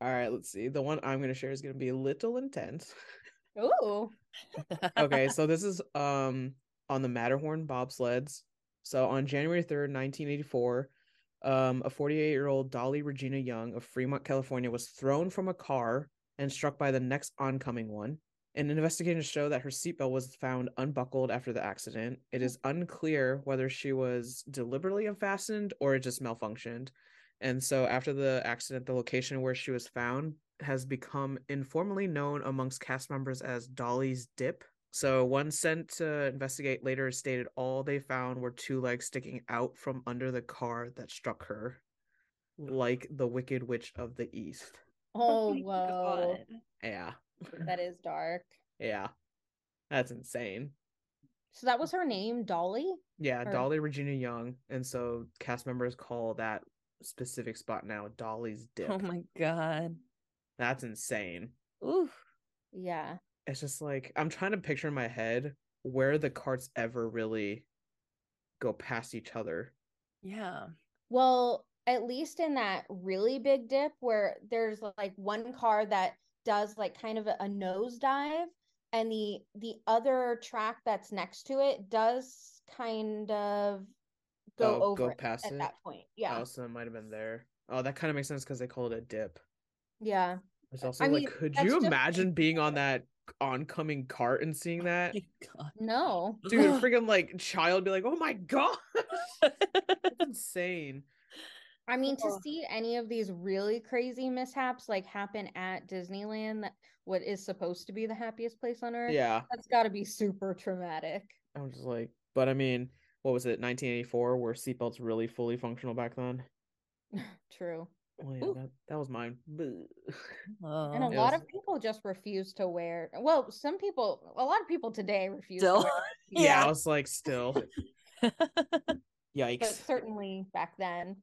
All right, let's see. The one I'm gonna share is gonna be a little intense. Ooh. Okay, so this is um on the Matterhorn bobsleds. So on January 3rd, 1984, um, a 48-year-old Dolly Regina Young of Fremont, California, was thrown from a car and struck by the next oncoming one. And investigators show that her seatbelt was found unbuckled after the accident. It is unclear whether she was deliberately unfastened or it just malfunctioned. And so after the accident, the location where she was found has become informally known amongst cast members as Dolly's Dip. So one sent to investigate later stated all they found were two legs sticking out from under the car that struck her, like the Wicked Witch of the East. Oh, oh my whoa. God. Yeah. That is dark. Yeah. That's insane. So that was her name, Dolly? Yeah, Or- Dolly Regina Young. And so cast members call that specific spot now Dolly's oh Dip. Oh my god. That's insane. Ooh. Yeah. It's just like I'm trying to picture in my head where the carts ever really go past each other. Yeah. Well, at least in that really big dip where there's like one car that does like kind of a, a nosedive and the the other track that's next to it does kind of go Oh, over go past at it? that point. Yeah. Oh, so it might have been there. Oh, that kind of makes sense because they call it a dip. Yeah. It's also I like, mean, could you imagine being on that oncoming cart and seeing oh that? My god. No. Dude, freaking like child be like, oh my god, insane. I mean, to Oh. see any of these really crazy mishaps like happen at Disneyland, that what is supposed to be the happiest place on earth, Yeah, that's got to be super traumatic. I'm just like, but I mean, what was it, 1984, where seatbelts really fully functional back then? True. Well, yeah, that, that was mine. And a Oh. Lot was- of people just refuse to wear. Well, some people, a lot of people today refuse Still. to wear. yeah, Yeah. I was like, still, but yikes. certainly back then.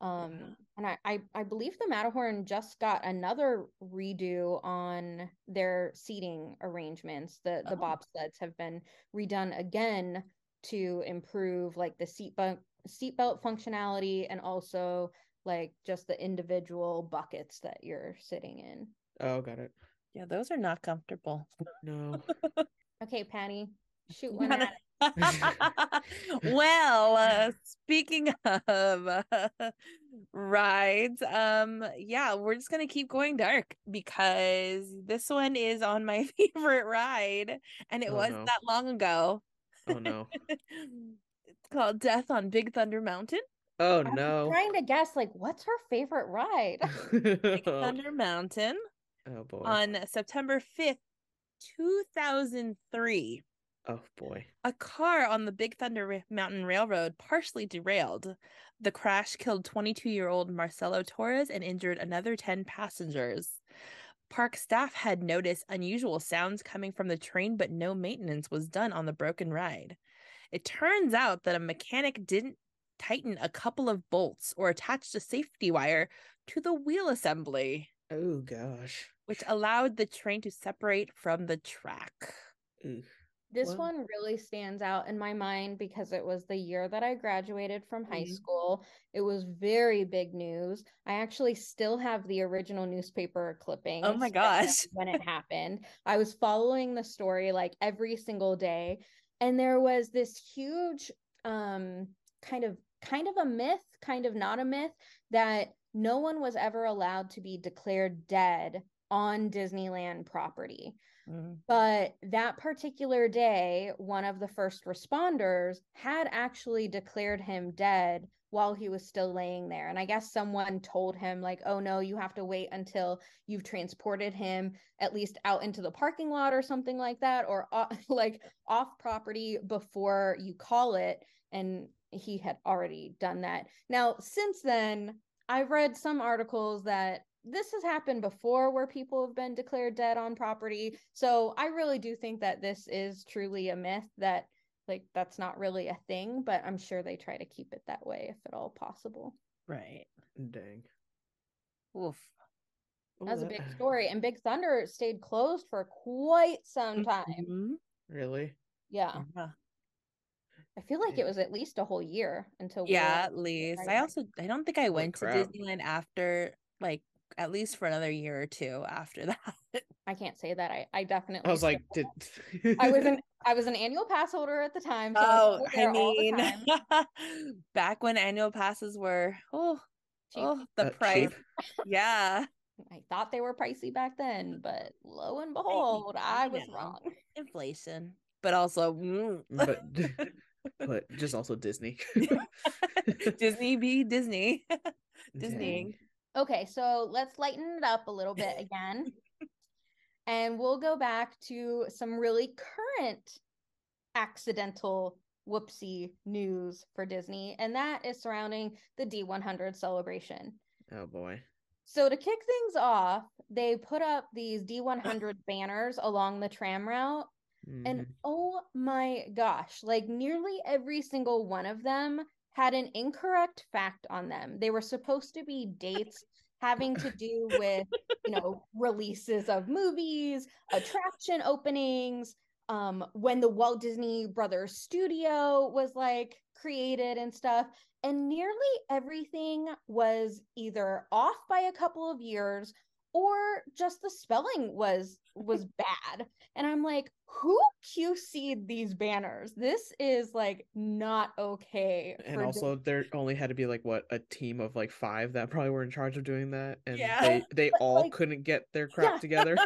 Um, and I, I, I believe the Matterhorn just got another redo on their seating arrangements. The the Oh. bobsleds have been redone again to improve like the seatbelt seatbelt functionality and also like just the individual buckets that you're sitting in. Oh, got it. yeah, those are not comfortable. No. Okay, Patty, shoot one at well, uh, speaking of uh, rides, um, yeah, we're just gonna keep going dark because this one is on my favorite ride, and it Oh, was no. that long ago. Oh no. it's called Death on Big Thunder Mountain. Oh I'm no. trying to guess like what's her favorite ride? Big Thunder Mountain Oh boy. on September 5th, 2003. Oh boy. A car on the Big Thunder Mountain Railroad partially derailed. The crash killed 22 year old Marcelo Torres and injured another 10 passengers. Park staff had noticed unusual sounds coming from the train, but no maintenance was done on the broken ride. It turns out that a mechanic didn't tighten a couple of bolts or attached a safety wire to the wheel assembly, Oh gosh. which allowed the train to separate from the track. Ooh. This Well- one really stands out in my mind because it was the year that I graduated from high Mhm. school. It was very big news. I actually still have the original newspaper clipping. Oh my gosh. When it happened, I was following the story like every single day, and there was this huge um kind of kind of a myth, kind of not a myth that no one was ever allowed to be declared dead on Disneyland property. Mm-hmm. But that particular day, one of the first responders had actually declared him dead while he was still laying there. And I guess someone told him, like, oh no, you have to wait until you've transported him at least out into the parking lot or something like that, or o- like off property before you call it. And he had already done that. Now, since then, I've read some articles that this has happened before where people have been declared dead on property. So I really do think that this is truly a myth that like that's not really a thing, but I'm sure they try to keep it that way if at all possible. Right. Dang. Oof. That was a big story. And Big Thunder stayed closed for quite some time. Mhm. Really? Yeah. Yeah. I feel like it was at least a whole year until we Yeah, at least. I also I don't think I went to. Disneyland after like at least for another year or two after that. I can't say that. I, I definitely I was like, did I was an I was an annual pass holder at the time. So oh, was I there all the mean, back when annual passes were oh Cheap. oh the Uh, price. cheap. Yeah, I thought they were pricey back then, but lo and behold, I you was know. wrong. inflation, but also mm, but but just also Disney. Disney be Disney. Dang. Okay, so let's lighten it up a little bit again. and we'll go back to some really current accidental whoopsie news for Disney, and that is surrounding the D100 celebration. Oh boy. So, to kick things off, they put up these D100 banners along the tram route And Mhm. oh my gosh, like nearly every single one of them had an incorrect fact on them. They were supposed to be dates having to do with, you know, releases of movies, attraction openings, um, when the Walt Disney Brothers studio was like created and stuff. And nearly everything was either off by a couple of years or just the spelling was was bad and i'm like who qc'd these banners this is like not okay and for also there only had to be like what a team of like five that probably were in charge of doing that and Yeah. they they But, all like- couldn't get their crap Yeah. together Do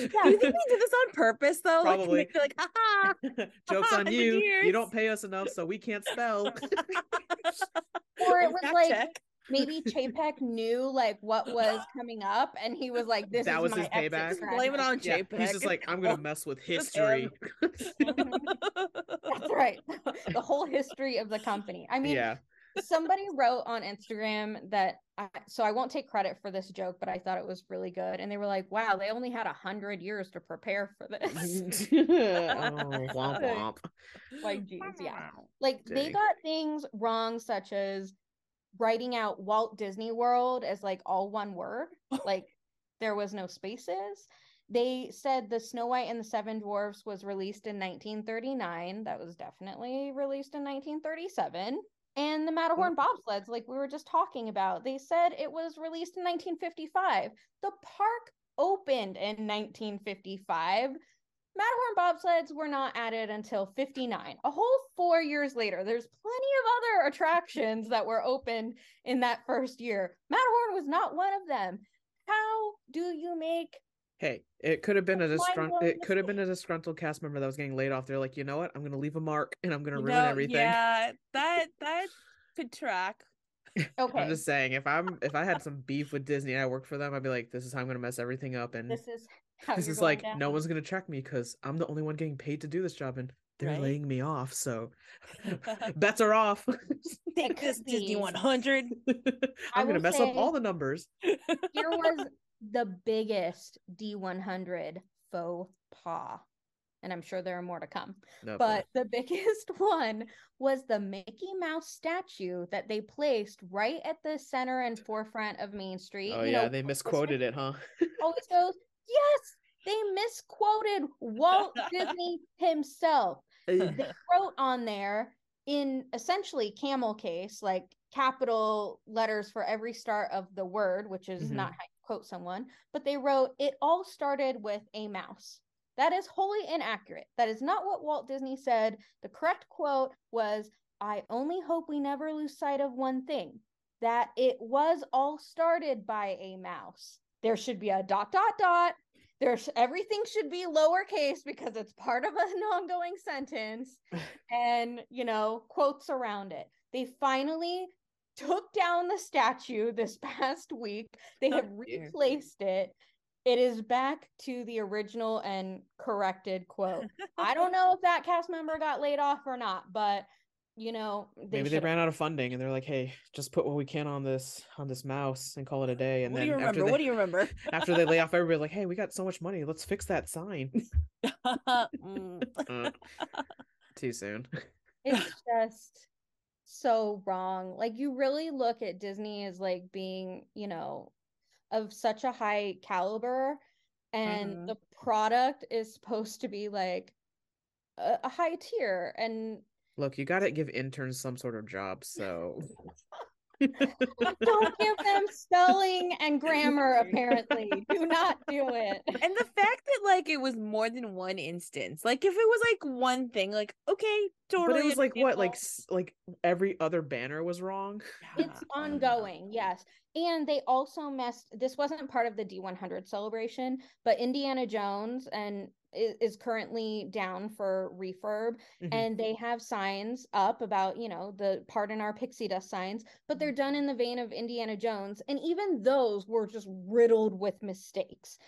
you think they did this on purpose though? Probably. Like, they're like, haha. jokes on you you don't pay us enough so we can't spell or it was like check. Maybe chapek knew like what was coming up and he was like this That is was my his payback? Blame it on yeah Chapek. he's just like i'm gonna mess with history that's right the whole history of the company i mean yeah somebody wrote on Instagram that I, so I won't take credit for this joke, but I thought it was really good. And they were like, "Wow, they only had a hundred years to prepare for this." oh, womp womp. like, geez, yeah. Like they got things wrong, such as writing out Walt Disney World as like all one word, like there was no spaces. They said the Snow White and the Seven Dwarfs was released in 1939. That was definitely released in 1937. And the Matterhorn bobsleds, like we were just talking about, they said it was released in 1955. The park opened in 1955. Matterhorn bobsleds were not added until 59, a whole four years later. There's plenty of other attractions that were opened in that first year. Matterhorn was not one of them. How do you make Hey, it could have been a disgruntled. It could have been a disgruntled cast member that was getting laid off. They're like, you know what? I'm gonna leave a mark and I'm gonna You ruin know, everything. Yeah, that that could track. okay? I'm just saying, if I'm if I had some beef with Disney and I worked for them, I'd be like, this is how I'm gonna mess everything up, and This is how this is like down. no one's gonna check me because I'm the only one getting paid to do this job, and they're Right. laying me off, so bets are off. Take this could Disney 100. I'm gonna mess up all the numbers. Here was the biggest D100 faux pas. And I'm sure there are more to come. No, boy. But the biggest one was the Mickey Mouse statue that they placed right at the center and forefront of Main Street. oh You yeah, know, they misquoted it, huh? always oh, goes, yes, they misquoted Walt Disney himself. They wrote on there in essentially camel case, like capital letters for every start of the word, which is Mhm. not how you quote someone, but they wrote, it all started with a mouse. That is wholly inaccurate. That is not what Walt Disney said. The correct quote was, I only hope we never lose sight of one thing that it was all started by a mouse. There should be a dot, dot, dot. There's everything should be lowercase because it's part of an ongoing sentence and, you know, quotes around it. They finally took down the statue this past week. They oh, have Oh, dear. replaced it. It is back to the original and corrected quote. I don't know if that cast member got laid off or not, but you know, they Maybe they ran out of funding and they're like, "Hey, just put what we can on this on this mouse and call it a day." And what then do you after remember? they, What do you remember? after they lay off everybody, like, "Hey, we got so much money. Let's fix that sign." Mm. Uh, Too soon. it's just so wrong. Like you really look at Disney as like being, you know, of such a high caliber and Mhm. the product is supposed to be like a, a high tier and Look, you got to give interns some sort of job, so don't give them spelling and grammar apparently. Do not do it. and the fact that like it was more than one instance like if it was like one thing like okay totally but it was like what, like like every other banner was wrong. It's ongoing, yes. And they also messed this wasn't part of the D100 celebration, but Indiana Jones and is, is currently down for refurb Mhm. and they have signs up about, you know, the pardon our pixie dust signs, but they're done in the vein of Indiana Jones and even those were just riddled with mistakes.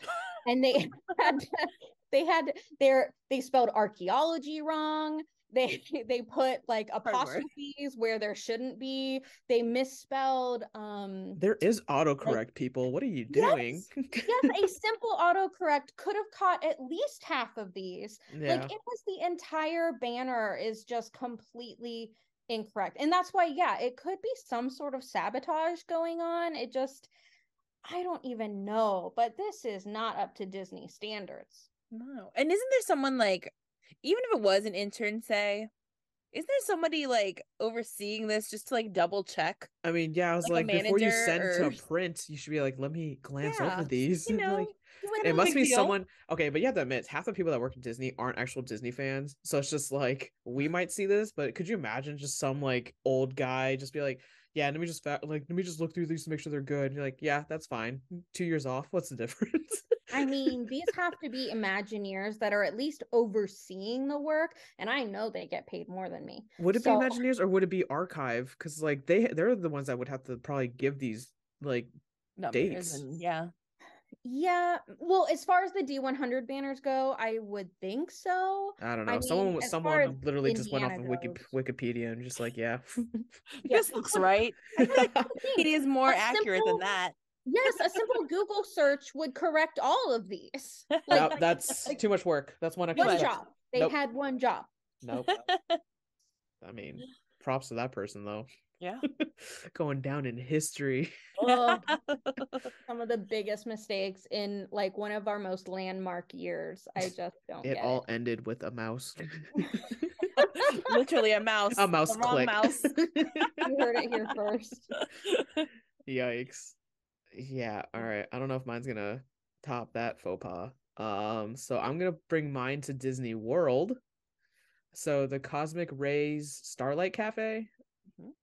and they had to, they had their they spelled archaeology wrong. They they put like apostrophes where there shouldn't be. They misspelled um There is autocorrect, people. What are you Yes, doing? yes, a simple autocorrect could have caught at least half of these. yeah. Like it was the entire banner is just completely incorrect. And that's why, yeah, it could be some sort of sabotage going on. It just, I don't even know. But this is not up to Disney standards. no and isn't there someone like even if it was an intern say isn't there somebody like overseeing this just to like double check I mean, yeah, I was like like, before you send to or- print, you should be like, let me glance Yeah, over these. you know like, it must be deal. someone okay, but you have to admit, half the people that work at Disney aren't actual Disney fans. So it's just like we might see this, but could you imagine just some like old guy just be like, Yeah, let me just fa- like let me just look through these to make sure they're good. And you're like, Yeah, that's fine. Two years off. What's the difference? I mean, these have to be Imagineers that are at least overseeing the work. And I know they get paid more than me. would it So- be Imagineers or would it be Archive? Because like they they're the ones that would have to probably give these like Numbers dates. and yeah Yeah. Well, as far as the D100 banners go, I would think so. I don't know. I someone mean, was someone as literally just went off of Wiki. Wikipedia and just like, yeah. Yeah, this looks right I feel like that's the it thing. is more A accurate simple- than that Yes, a simple Google search would correct all of these. No, that's like, too much work. That's one extra one job. They Nope. had one job. Nope. I mean, props to that person though. Yeah Going down in history. Ugh, some of the biggest mistakes in like one of our most landmark years. I just don't It get all ended with a mouse. literally a mouse a mouse the wrong click. mouse. You heard it here first. Yikes. Yeah, all right. I don't know if mine's gonna top that faux pas. Um, so I'm gonna bring mine to Disney World. So the Cosmic Rays Starlight Cafe.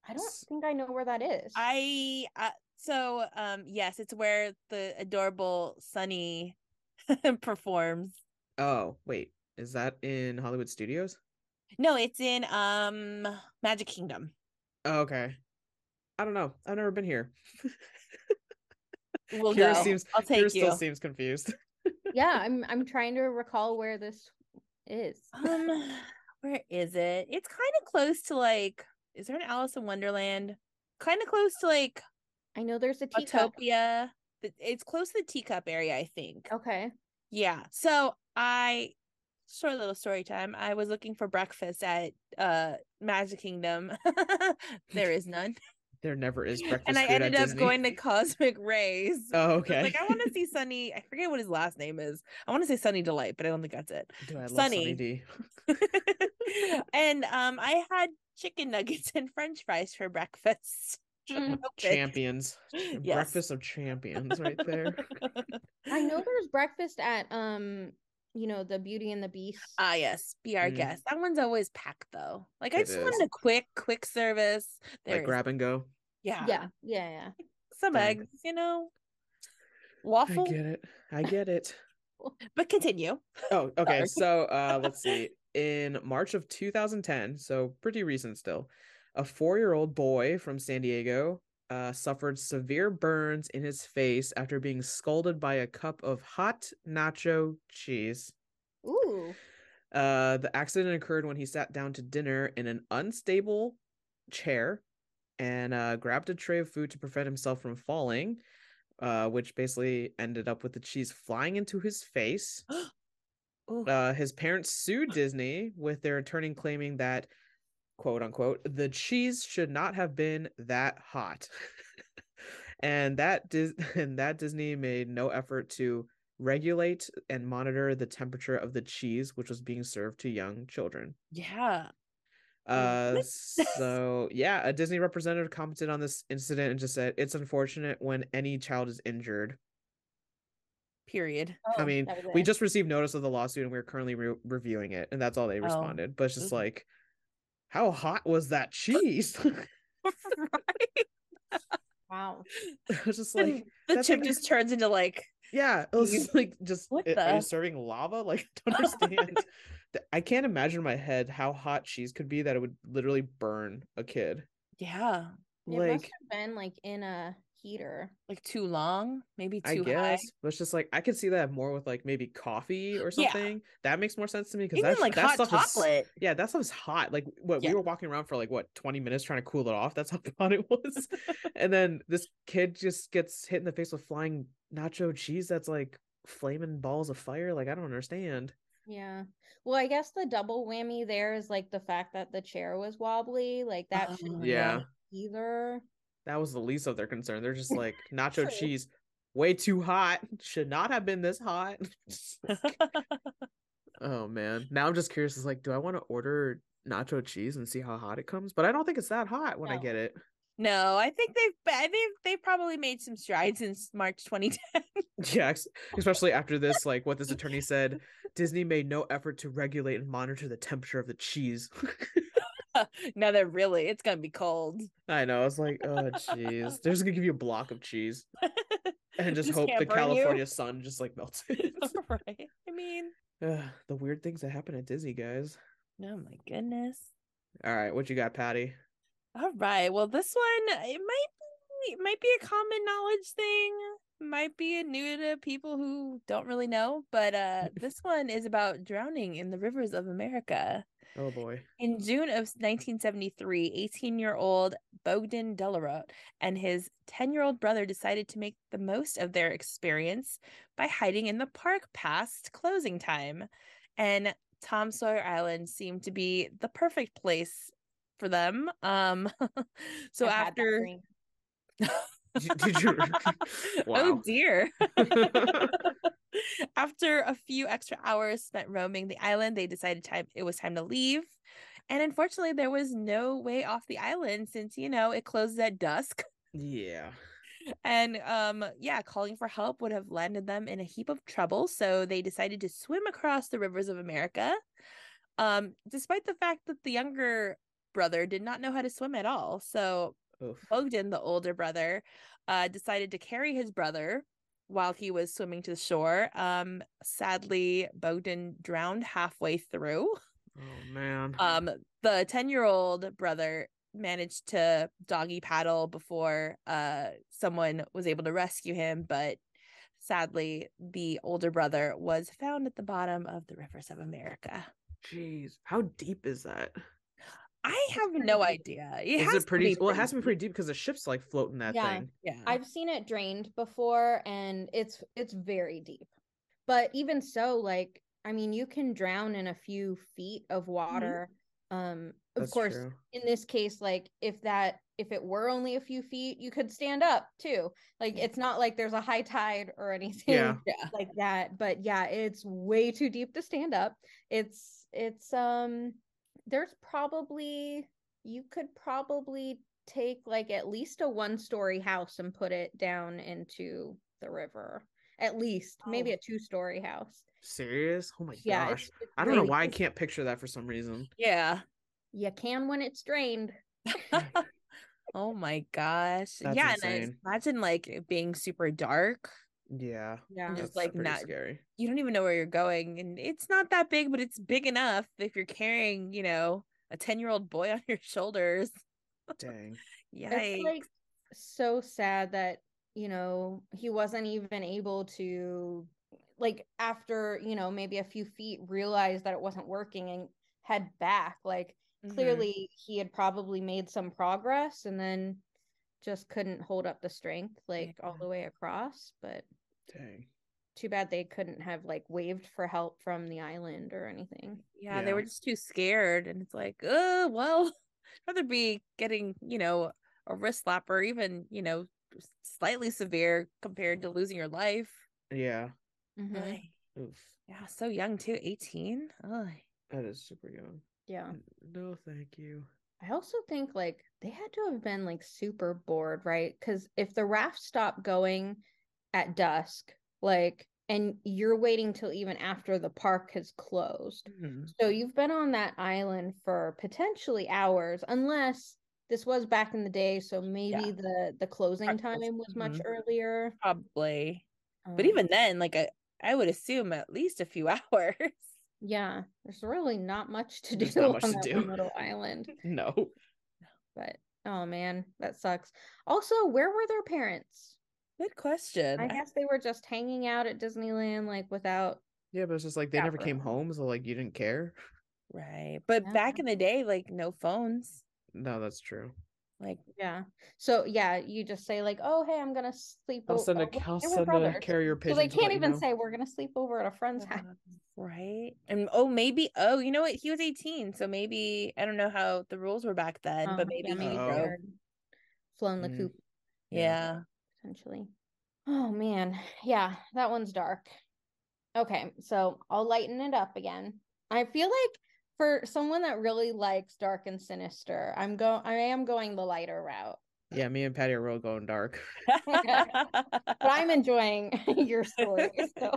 I don't think I know where that is. I uh, so um yes, it's where the adorable Sonny performs. Oh, wait. Is that in Hollywood Studios? No, it's in um Magic Kingdom. Oh, okay. I don't know. I've never been here. We'll Kira go. seems I'll Kira take you. still seems confused. yeah, I'm I'm trying to recall where this is. Um, where is it? It's kind of close to like, is there an Alice in Wonderland? Kind of close to like I know there's a teacup. Autopia. Th- It's close to the teacup area, I think. Okay. Yeah. So I short little story time. I was looking for breakfast at uh Magic Kingdom. there is none. There never is breakfast and I food ended at up Disney. going to Cosmic Rays. Oh, okay. Like I want to see Sonny. I forget what his last name is. I want to say Sunny Delight, but I don't think that's it. Dude, I love Sunny. Sunny D. and um I had chicken nuggets and french fries for breakfast. Mm. Champions. Yes. Breakfast of champions right there. I know there's breakfast at um, you know, the Beauty and the Beast. Ah, yes, be our Mm. guest. That one's always packed though. Like I It just is. wanted a quick, quick service. There like is- grab and go. yeah, yeah, yeah, yeah. some Dang. eggs, you know, Waffle. I get it. I get it. But continue. Oh, okay. Sorry. So uh let's see. In March of 2010, so pretty recent still, a four-year-old boy from San Diego uh suffered severe burns in his face after being scalded by a cup of hot nacho cheese. Ooh. Uh the accident occurred when he sat down to dinner in an unstable chair and uh grabbed a tray of food to prevent himself from falling. Uh, which basically ended up with the cheese flying into his face. Uh, his parents sued Disney with their attorney claiming that, quote unquote, the cheese should not have been that hot, and that Dis- and that Disney made no effort to regulate and monitor the temperature of the cheese which was being served to young children. yeah. Uh, so yeah, a Disney representative commented on this incident and just said it's unfortunate when any child is injured. Period. I Oh, mean, that we just received notice of the lawsuit and we're currently re- reviewing it, and that's all they Oh. responded. But it's just like, how hot was that cheese? right. wow. it was just And like, the chip just turns into like yeah, it was You- like, just What "I- are you serving lava? Like, I don't understand. I can't imagine in my head how hot cheese could be that it would literally burn a kid. yeah, It must have been like in a heater. like too long, maybe I too high. guess, but it's just like I could see that more with like maybe coffee or Yeah. something. That makes more sense to me because that's like that hot stuff is chocolate. Yeah, that stuff's hot. Like what Yeah. we were walking around for like what 20 minutes trying to cool it off. That's how hot it was. and then this kid just gets hit in the face with flying nacho cheese that's like flaming balls of fire. Like I don't understand. Yeah. Well, I guess the double whammy there is like the fact that the chair was wobbly. Like that Oh, shouldn't yeah. either. That was the least of their concern. They're just like nacho cheese way too hot. Should not have been this hot. Oh man. Now I'm just curious. It's like, do I want to order nacho cheese and see how hot it comes? But I don't think it's that hot when I get it. no, I think they've I think they probably made some strides since March 2010. Yeah, especially after this, like what this attorney said, Disney made no effort to regulate and monitor the temperature of the cheese. now they're really it's gonna be cold. I know. I was like, oh jeez. They're just gonna give you a block of cheese and just, Just hope the hampering you. California sun just like melts it. right. I mean, the weird things that happen at Disney, guys. oh my goodness. All right, what you got, Patty? All right. Well, this one it might be it might be a common knowledge thing. Might be new to people who don't really know, but uh this one is about drowning in the rivers of America. Oh boy. In June of 1973, 18-year-old Bogdan Delaurot and his 10-year-old brother decided to make the most of their experience by hiding in the park past closing time. And Tom Sawyer Island seemed to be the perfect place for them. Um so I've after dream. Did- you- Oh dear. After a few extra hours spent roaming the island, they decided time it was time to leave. And unfortunately, there was no way off the island since you know it closes at dusk. yeah. And um, yeah, calling for help would have landed them in a heap of trouble. So they decided to swim across the rivers of America. Um, despite the fact that the younger brother did not know how to swim at all. So Oof. Bogdan, the older brother, uh, decided to carry his brother while he was swimming to the shore. Um, sadly, Bogdan drowned halfway through. Oh man. Um, the 10 year old brother managed to doggy paddle before uh, someone was able to rescue him, but sadly, the older brother was found at the bottom of the rivers of America. Jeez, how deep is that? I have no idea. It is has it pretty? to be well, it has to be pretty deep because the ship's like floating that Yeah. thing. Yeah. I've seen it drained before and it's it's very deep. But even so, like I mean, you can drown in a few feet of water. Um of That's course, true. in this case, like if that if it were only a few feet, you could stand up too. Like it's not like there's a high tide or anything Yeah. yeah. like that. But yeah, it's way too deep to stand up. It's it's um there's probably you could probably take like at least a one story house and put it down into the river. At least maybe Oh. a two story house. Serious? Oh my Yeah, gosh! it's, it's I don't know why I can't picture that for some reason. Yeah. You can when it's drained. oh my gosh. That's yeah, and I imagine like being super dark. Yeah, Yeah. And that's just, like, not- scary. You don't even know where you're going. And it's not that big, but it's big enough if you're carrying, you know, a 10 year old boy on your shoulders. Dang. yeah. It's like so sad that, you know, he wasn't even able to like after, you know, maybe a few feet realize that it wasn't working and head back. Like Mhm. clearly he had probably made some progress and then just couldn't hold up the strength like all the way across. But Dang. too bad they couldn't have like waved for help from the island or anything. Yeah, they were just too scared. And it's like, oh, well, I'd rather be getting, you know, a wrist slap or even, you know, slightly severe compared to losing your life. Yeah. Mhm. Oof. Yeah, so young too, 18. Oh, That is super young. Yeah. No, thank you. I also think like they had to have been like super bored, right? Because if the raft stopped going at dusk, like, and you're waiting till even after the park has closed. Mhm. So you've been on that island for potentially hours, unless this was back in the day. So maybe the the closing time was much Mhm. earlier. probably. But Um, even then, like I, I would assume at least a few hours. yeah, there's really not much to do on much that do. little island. No. But oh man, that sucks. Also, where were their parents? Good question. I guess they were just hanging out at Disneyland, like without. Yeah, but it's just like they never came home, so like you didn't care. Right. But Yeah. back in the day, like no phones. No, that's true. Like Yeah. So yeah, you just say like, "Oh, hey, I'm gonna sleep." I'll send a, oh, I'll they were send a carrier So pigeon. they to can't let you even know. say we're gonna sleep over at a friend's house. right. And oh maybe oh, you know what? He was 18, so maybe I don't know how the rules were back then, Um, but maybe yeah, he maybe Oh. they drove. flown the Mm. coop Yeah. Potentially. Oh man, yeah, that one's dark. Okay, so I'll lighten it up again. I feel like for someone that really likes dark and sinister, I'm go I am going the lighter route. Yeah, me and Patty are real going dark. But I'm enjoying your story. So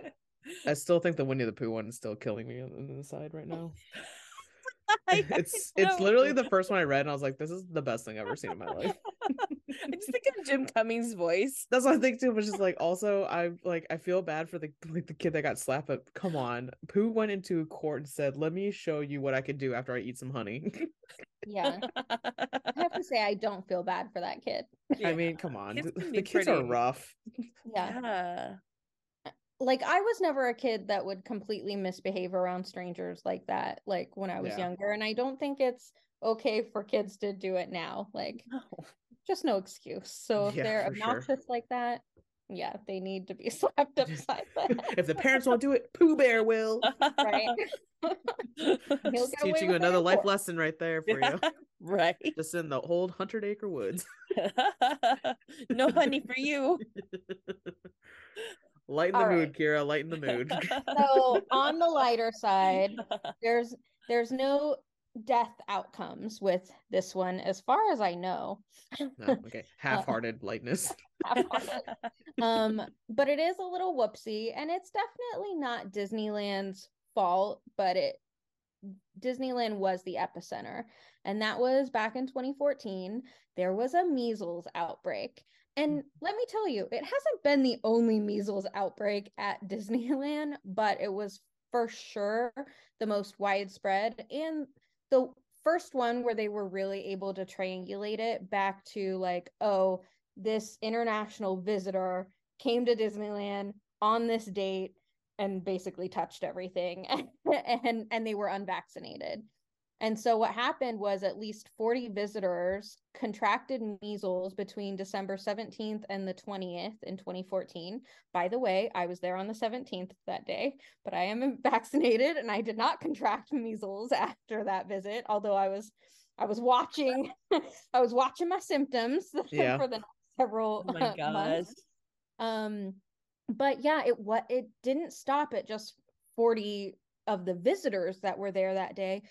I still think the Winnie the Pooh one is still killing me on on the side right now. It's it's literally the first one I read, and I was like, "This is the best thing I've ever seen in my life." I just think of Jim Cummings' voice. That's what I think too. Which is like, also, I like I feel bad for the like the kid that got slapped. But come on, Pooh went into court and said, "Let me show you what I can do after I eat some honey." yeah, I have to say I don't feel bad for that kid. I mean, come on, Kids the be kids are rough. Yeah. Yeah. Uh, like I was never a kid that would completely misbehave around strangers like that, like when I was Yeah. younger. And I don't think it's okay for kids to do it now. Like, No. Just no excuse. So if Yeah, they're for sure. obnoxious like that, yeah, they need to be slapped upside the head. if the parents won't do it, Pooh Bear will. right? He'll teaching you another life court. lesson right there for you. right. Just in the old Hundred Acre Woods. no honey for you. Lighten the All mood, right. Kira. Lighten the mood. So on the lighter side, there's there's no death outcomes with this one, as far as I know. no, okay. Half-hearted lightness. um, but it is a little whoopsie, and it's definitely not Disneyland's fault, but it Disneyland was the epicenter, and that was back in 2014. There was a measles outbreak. And let me tell you, it hasn't been the only measles outbreak at Disneyland, but it was for sure the most widespread and the first one where they were really able to triangulate it back to like, oh, this international visitor came to Disneyland on this date and basically touched everything and and they were unvaccinated. And so what happened was at least 40 visitors contracted measles between December 17th and the 20th in 2014. By the way, I was there on the 17th that day, but I am vaccinated and I did not contract measles after that visit, although I was I was watching I was watching my symptoms Yeah. for the next several Oh my gosh. months. Um but yeah, it what it didn't stop at just 40 of the visitors that were there that day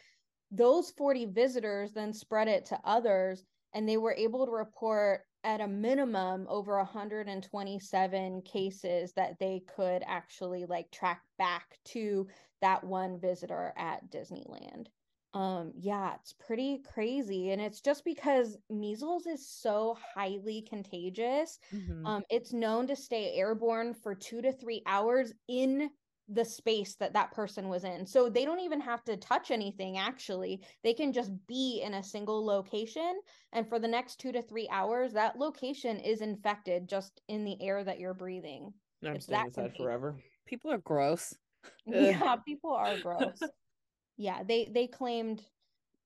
those 40 visitors then spread it to others and they were able to report at a minimum over 127 cases that they could actually like track back to that one visitor at Disneyland. Um yeah, it's pretty crazy and it's just because measles is so highly contagious. Mhm. Um it's known to stay airborne for 2 to 3 hours in the space that that person was in. So they don't even have to touch anything actually. They can just be in a single location and for the next 2 to 3 hours that location is infected just in the air that you're breathing. I'm It's staying inside forever. People are gross. Yeah, people are gross. yeah, they they claimed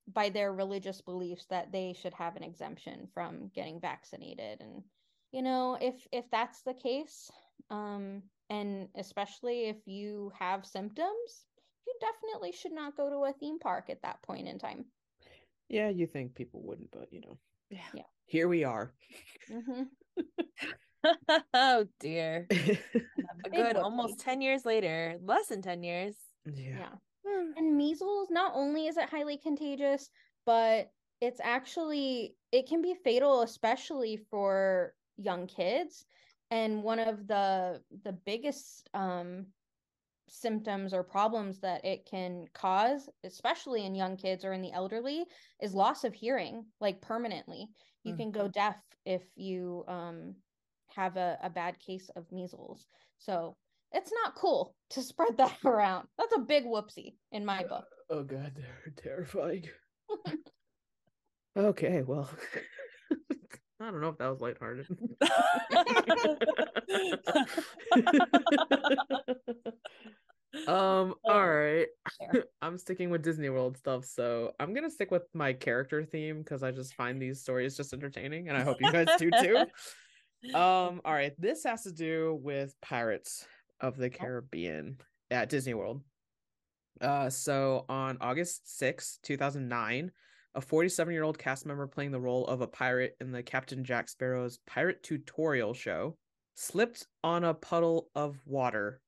by their religious beliefs that they should have an exemption from getting vaccinated and you know, if if that's the case, um and especially if you have symptoms, you definitely should not go to a theme park at that point in time. Yeah, you think people wouldn't, but you know, Yeah. Yeah. here we are. hmm oh dear. A good whoopsie. almost 10 years later, less than 10 years. yeah. Yeah. Hmm. And measles, not only is it highly contagious, but it's actually it can be fatal, especially for young kids. And one of the the biggest um symptoms or problems that it can cause, especially in young kids or in the elderly, is loss of hearing, like permanently. You Mm. can go deaf if you um have a, a bad case of measles. So it's not cool to spread that around. That's a big whoopsie in my book. Oh god, they're terrifying. okay, well. I don't know if that was lighthearted. um, Oh, all right. I'm sticking with Disney World stuff, so I'm gonna stick with my character theme because I just find these stories just entertaining, and I hope you guys do too. Um, all right, this has to do with Pirates of the Caribbean at Disney World. Uh, so on August sixth, 2009, a 47 year old cast member playing the role of a pirate in the Captain Jack Sparrow's pirate tutorial show slipped on a puddle of water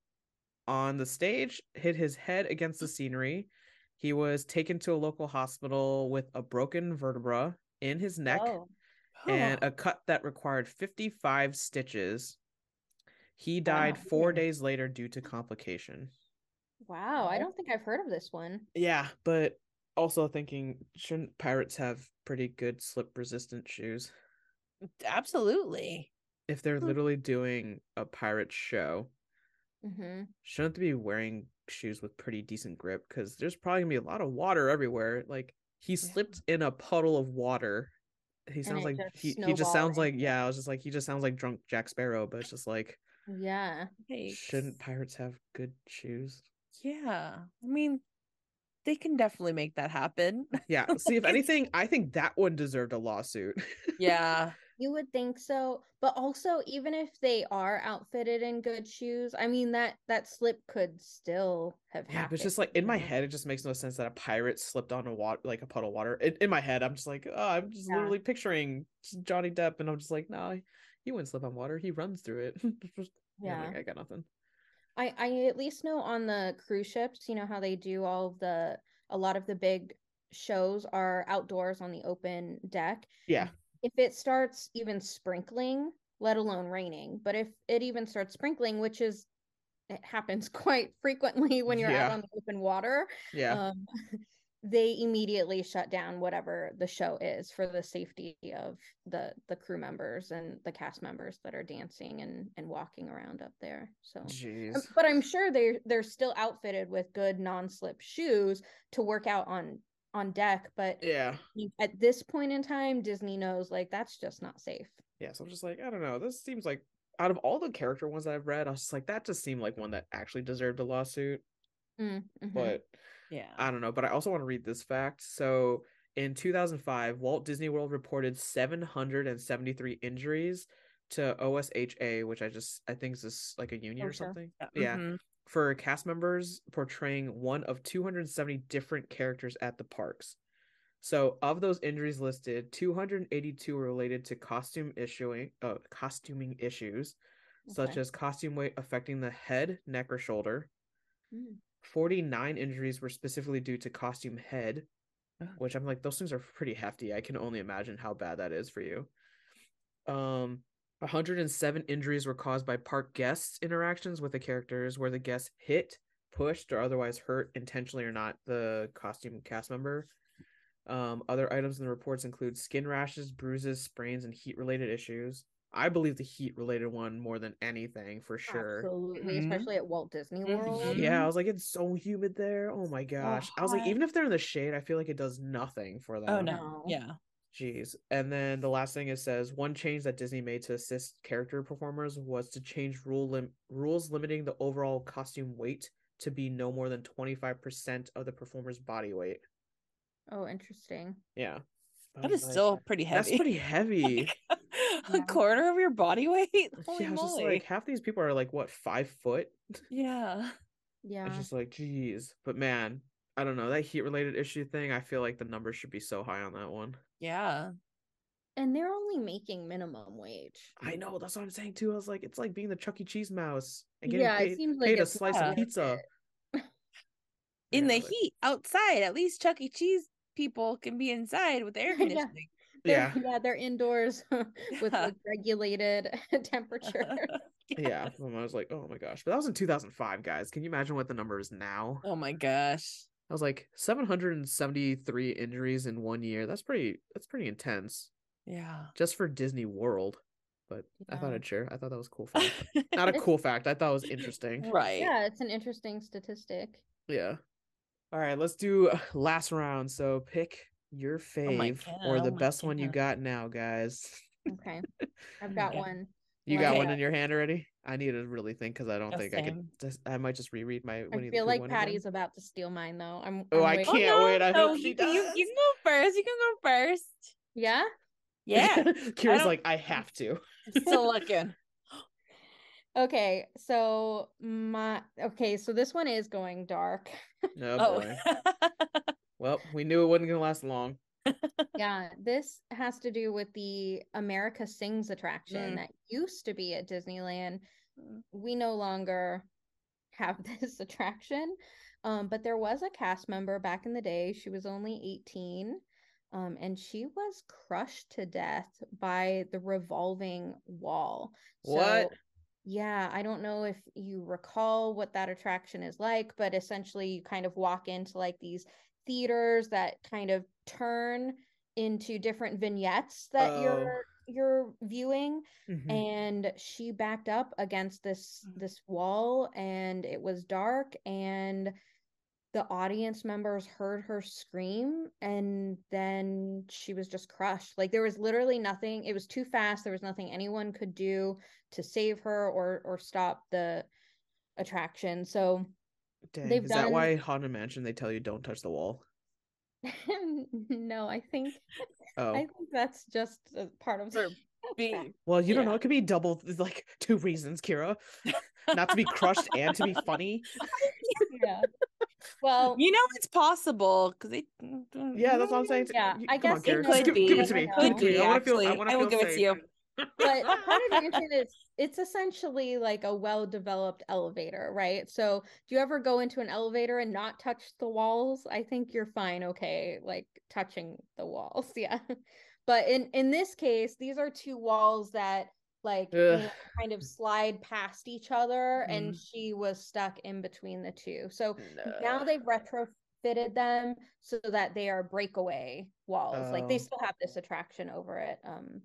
on the stage, hit his head against the scenery. He was taken to a local hospital with a broken vertebra in his neck Oh, and a cut that required 55 stitches. He died Wow. four days later due to complication. wow. I don't think I've heard of this one. Yeah, but also thinking, shouldn't pirates have pretty good slip resistant shoes? Absolutely. If they're Hmm. literally doing a pirate show, hmm shouldn't they be wearing shoes with pretty decent grip? Because there's probably gonna be a lot of water everywhere. Like he Yeah. slipped in a puddle of water. He sounds like he, he just sounds like yeah, I was just like he just sounds like drunk Jack Sparrow, but it's just like Yeah. shouldn't pirates have good shoes? Yeah. I mean, they can definitely make that happen. Yeah. See, if anything, I think that one deserved a lawsuit. Yeah. You would think so, but also even if they are outfitted in good shoes, I mean that that slip could still have Yeah, happened. but it's just like in my head, it just makes no sense that a pirate slipped on a water like a puddle of water. In, in my head, I'm just like, oh, I'm just Yeah. literally picturing Johnny Depp, and I'm just like, no, he wouldn't slip on water. He runs through it. Yeah. like, I got nothing. I I at least know on the cruise ships, you know how they do all of the a lot of the big shows are outdoors on the open deck. Yeah, If it starts even sprinkling, let alone raining, but if it even starts sprinkling, which is it happens quite frequently when you're out on the open water, yeah, um, they immediately shut down whatever the show is for the safety of the the crew members and the cast members that are dancing and and walking around up there. So um, jeez. but I'm sure they're they're still outfitted with good non-slip shoes to work out on on deck. But Yeah, at this point in time, Disney knows like that's just not safe. yeah. So I'm just like, I don't know. This seems like out of all the character ones I've read, I was just like, that just seemed like one that actually deserved a lawsuit. Mm, mhm. but Yeah. I don't know. But I also want to read this fact. So in 2005, Walt Disney World reported 773 injuries to OSHA, which I just I think is this like a union or something. Yeah. Yeah, mhm. for cast members portraying one of 270 different characters at the parks. So of those injuries listed, 282 were related to costume issuing uh, costuming issues, such as costume weight affecting the head, neck, or shoulder. Mm. 49 injuries were specifically due to costume head, which I'm like, those things are pretty hefty. I can only imagine how bad that is for you. Um, 107 injuries were caused by park guests' interactions with the characters where the guests hit, pushed, or otherwise hurt intentionally or not the costume cast member. Um, other items in the reports include skin rashes, bruises, sprains, and heat related issues. I believe the heat related one more than anything for sure. Absolutely, Mhm. especially at Walt Disney. World. Yeah, I was like, it's so humid there. Oh my gosh. I was like, even if they're in the shade, I feel like it does nothing for them. Oh no. No. Yeah. Jeez. And then the last thing it says one change that Disney made to assist character performers was to change rule lim- rules limiting the overall costume weight to be no more than 25% of the performer's body weight. Oh, interesting. Yeah. I That was like, still pretty heavy. That's pretty heavy. a quarter of your body weight. Holy yeah, I was just moly. like half these people are like what five foot. yeah. Yeah. It's just like, geez. But man, I don't know that heat related issue thing. I feel like the number should be so high on that one. Yeah. And they're only making minimum wage. I know that's what I'm saying too. I was like, it's like being the Chuck E. Cheese mouse and getting Yeah, it paid, seems like paid a slice not of pizza. In Yeah, the like- heat outside, at least Chuck E. Cheese people can be inside with air Yeah. conditioning. Yeah, They're- yeah, they're indoors with Yeah. like regulated temperature. yeah. And I was like, oh my gosh. But that was in 2005, guys. Can you imagine what the number is now? Oh my gosh. I was like 773 injuries in one year. That's pretty. That's pretty intense, Yeah. just for Disney World. But I thought I'd share. I thought that was a cool fact. Not a cool fact. I thought it was interesting. right. yeah, it's an interesting statistic. Yeah. All right, let's do uh, last round. So pick your Oh fave God, or oh the my best one you got now, guys. Okay. I've got Okay. one. You got Okay. one in your hand already? I need to really think because I don't Yeah, think I could. Just, I might just reread my. I Winnie the feel Pooh like one again. Patty's about to steal mine though. I'm Oh, I'm I waiting- oh, can't wait. I hope she you, can- you, does. you can go first. You can go first. Yeah? Yeah. Kira's don't- like, I have to. Still looking. Okay, so my okay, so this one is going dark. No Oh. boy. Well, we knew it wasn't gonna last long. Yeah, this has to do with the America Sings attraction Mm. that used to be at Disneyland. Mm. We no longer have this attraction. Um, but there was a cast member back in the day. She was only 18. Um, and she was crushed to death by the revolving wall. What? So, yeah, I don't know if you recall what that attraction is like, but essentially you kind of walk into like these theaters that kind of turn into different vignettes that Oh. you're you're viewing Mhm. and she backed up against this Mm. this wall and it was dark and the audience members heard her scream and then she was just crushed like there was literally nothing it was too fast there was nothing anyone could do to save her or or stop the attraction so Dang, they've is that why Haunted Mansion they tell you don't touch the wall? no i think Oh, i think that's just a part of For the well, you don't know. It could be double, like two reasons, Kira. Not to be crushed and to be funny. yeah well you know it's possible because they. Yeah, that's what I'm saying. Yeah, You- I come on, guess it Kira, could just give, be. give it to me. It Give could to me. be, I want to feel. I actually. I will feel give it to you. But Haunted Mansion is it's essentially like a well-developed elevator, right? So do you ever go into an elevator and not touch the walls? I think you're fine, okay, like touching the walls, yeah. But in in this case, these are two walls that like you know, kind of slide past each other, and she was stuck in between the two. So now they've retrofitted them so that they are breakaway walls. Like they Oh. still have this attraction over it um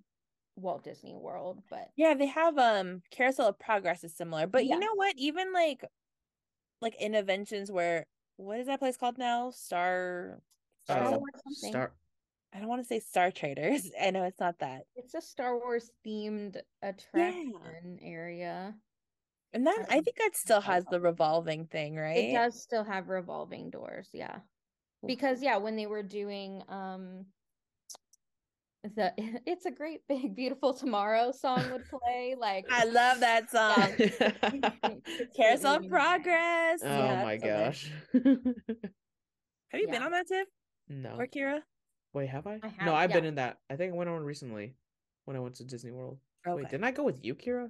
Walt Disney World, but Yeah, they have um Carousel of Progress is similar, but Yeah. you know what? Even like like Innoventions where what is that place called now? Star. Star Uh, Star Star. I don't want to say Star Traders. I know it's not that. It's a Star Wars themed attraction area. And that I Um, think that still has the revolving thing, right? It does still have revolving doors, yeah. Because yeah, when they were doing um the It's a Great Big Beautiful Tomorrow song would play, like I love that song. it's Carousel of. Progress. oh Yeah, my it's so gosh. Have you been on that, Tiff? no. Or Kira? Wait, have I? I no, I've been in that. I think I went on recently when I went to Disney World. Okay. Wait, didn't I go with you, Kira?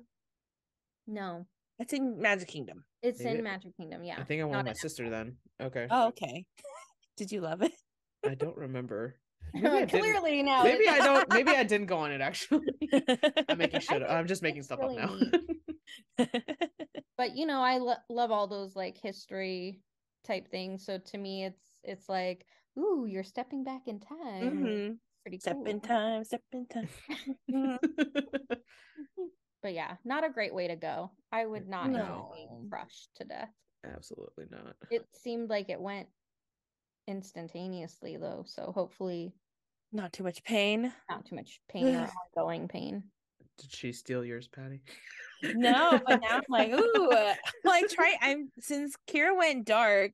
No, It's in Magic Kingdom. it's Maybe- in Magic Kingdom, yeah. I think I went not with my in sister then. Okay. Oh, okay. Did you love it? I don't remember. Maybe I didn't. Clearly now. Maybe I don't. Maybe I didn't go on it actually. I'm making shit. up. I'm just making stuff really up now. but you know i lo- love all those like history type things so to me it's it's like ooh you're stepping back in time hmm pretty Step cool in time, step in time. Mhm. but yeah not a great way to go i would not enjoy being No. crushed to death Absolutely not. it seemed like it went instantaneously though so hopefully Not too much pain. not too much pain or ongoing pain Did she steal yours, Patty? No, but now I'm like, ooh, like try. I'm since Kira went dark.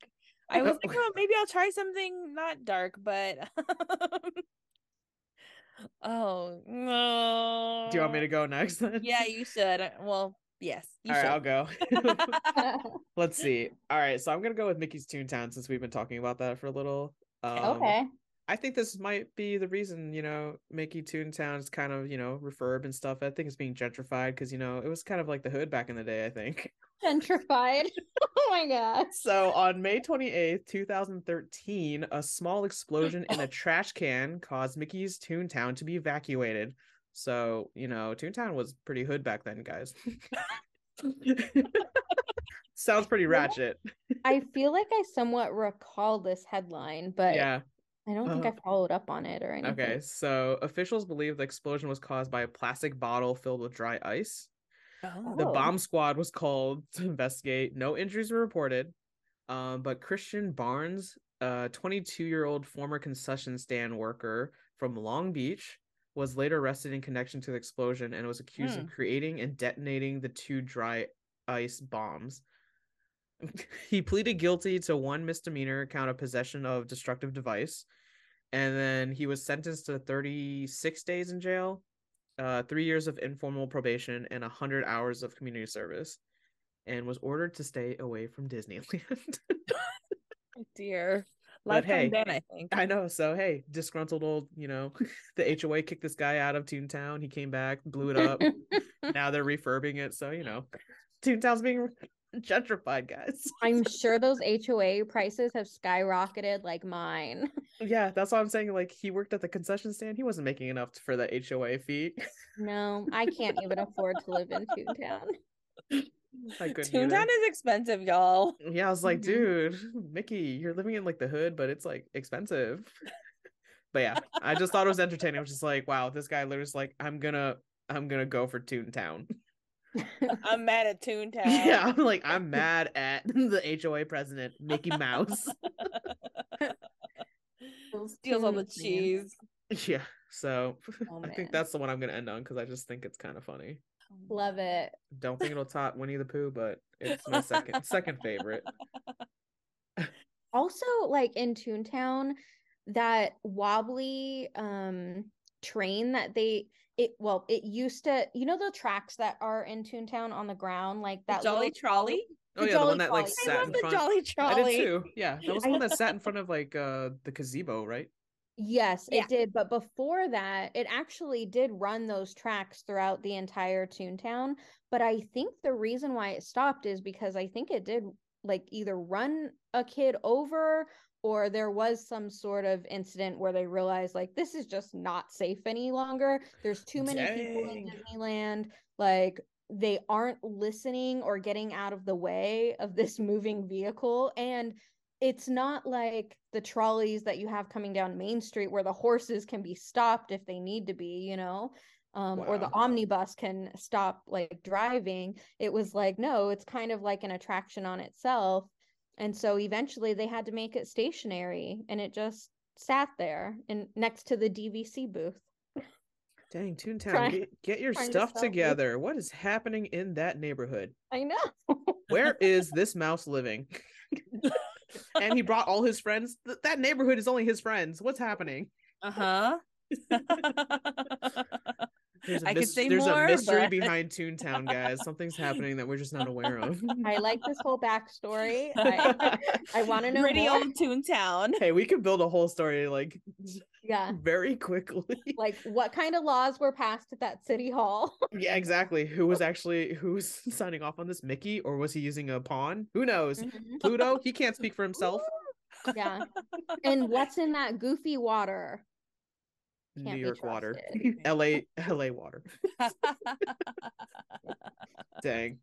I was like, oh, maybe I'll try something not dark, but oh no. Do you want me to go next then? Yeah, you should. Uh, Well, yes, you All right, should. I'll go. Let's see. All right, so I'm gonna go with Mickey's Toontown since we've been talking about that for a little. Um, okay I think this might be the reason, you know, Mickey Toontown is kind of, you know, refurb and stuff. I think it's being gentrified because, you know, it was kind of like the hood back in the day, I think. gentrified oh my god So on May 28th, 2013, a small explosion in a trash can caused Mickey's Toontown to be evacuated. So, you know, Toontown was pretty hood back then, guys. Sounds pretty ratchet. I feel like I somewhat recall this headline, but Yeah. I don't think Uh, I followed up on it or anything. Okay. So officials believe the explosion was caused by a plastic bottle filled with dry ice. Oh. The bomb squad was called to investigate. No injuries were reported. Um, but Christian Barnes, a 22 year old former concession stand worker from Long Beach, was later arrested in connection to the explosion and was accused Hmm. of creating and detonating the two dry ice bombs. He pleaded guilty to one misdemeanor count of possession of destructive device, and then he was sentenced to 36 days in jail uh, three years of informal probation and 100 hours of community service and was ordered to stay away from Disneyland. dear. But Lifetime hey, ban, I think. I know. So, hey, disgruntled old, you know, the HOA kicked this guy out of Toontown. He came back, blew it up. now they're refurbing it. So, you know, Toontown's being gentrified, guys. I'm sure those HOA prices have skyrocketed like mine. Yeah, that's what I'm saying. Like, he worked at the concession stand. He wasn't making enough for the HOA fee. No, I can't even afford to live in Toontown. Toontown is expensive, y'all. Yeah, I was like, Mhm. dude, Mickey, you're living in like the hood, but it's like expensive. but yeah, I just thought it was entertaining. I was just like, wow, this guy literally is like, I'm gonna, I'm gonna go for Toontown. I'm mad at Toontown. yeah, I'm like, I'm mad at the HOA president, Mickey Mouse. Steals all the cheese. yeah, so Oh, I think that's the one I'm gonna end on because I just think it's kind of funny. Love it. Don't think it'll top Winnie the Pooh, but it's my second second favorite. Also, like in Toontown, that wobbly um train that they it well, it used to you know the tracks that are in Toontown on the ground, like The that Jolly little Trolley. Oh yeah, the one that like Trolley. I sat love in the front. Jolly I Trolley. did too. Yeah, that was the one that sat in front of like uh the gazebo, right? Yes, Yeah. it did. But before that, it actually did run those tracks throughout the entire Toontown. But I think the reason why it stopped is because I think it did like either run a kid over or there was some sort of incident where they realized like this is just not safe any longer. There's too many people in Dang. Disneyland. Like they aren't listening or getting out of the way of this moving vehicle. And it's not like the trolleys that you have coming down Main Street where the horses can be stopped if they need to be, you know, um, or the omnibus can stop like driving. It was like, no, it's kind of like an attraction on itself. And so eventually they had to make it stationary and it just sat there and next to the DVC booth. Dang, Toontown, Trying- get, get your trying to stuff me. together. What is happening in that neighborhood? I know. Where is this mouse living? and he brought all his friends. Th- that neighborhood is only his friends. What's happening? Uh-huh. There's a, I could say there's more, a mystery but- behind Toontown, guys. Something's happening that we're just not aware of. I like this whole backstory. I, I want to know Pretty more. old Toontown. hey, we could build a whole story like Yeah. very quickly. Like what kind of laws were passed at that city hall? yeah, exactly. Who was actually who was signing off on this? Mickey, or was he using a pawn? Who knows? Mhm. Pluto, he can't speak for himself. Yeah. And what's in that goofy water? New Can't be York water. L.A. L.A. water. Dang.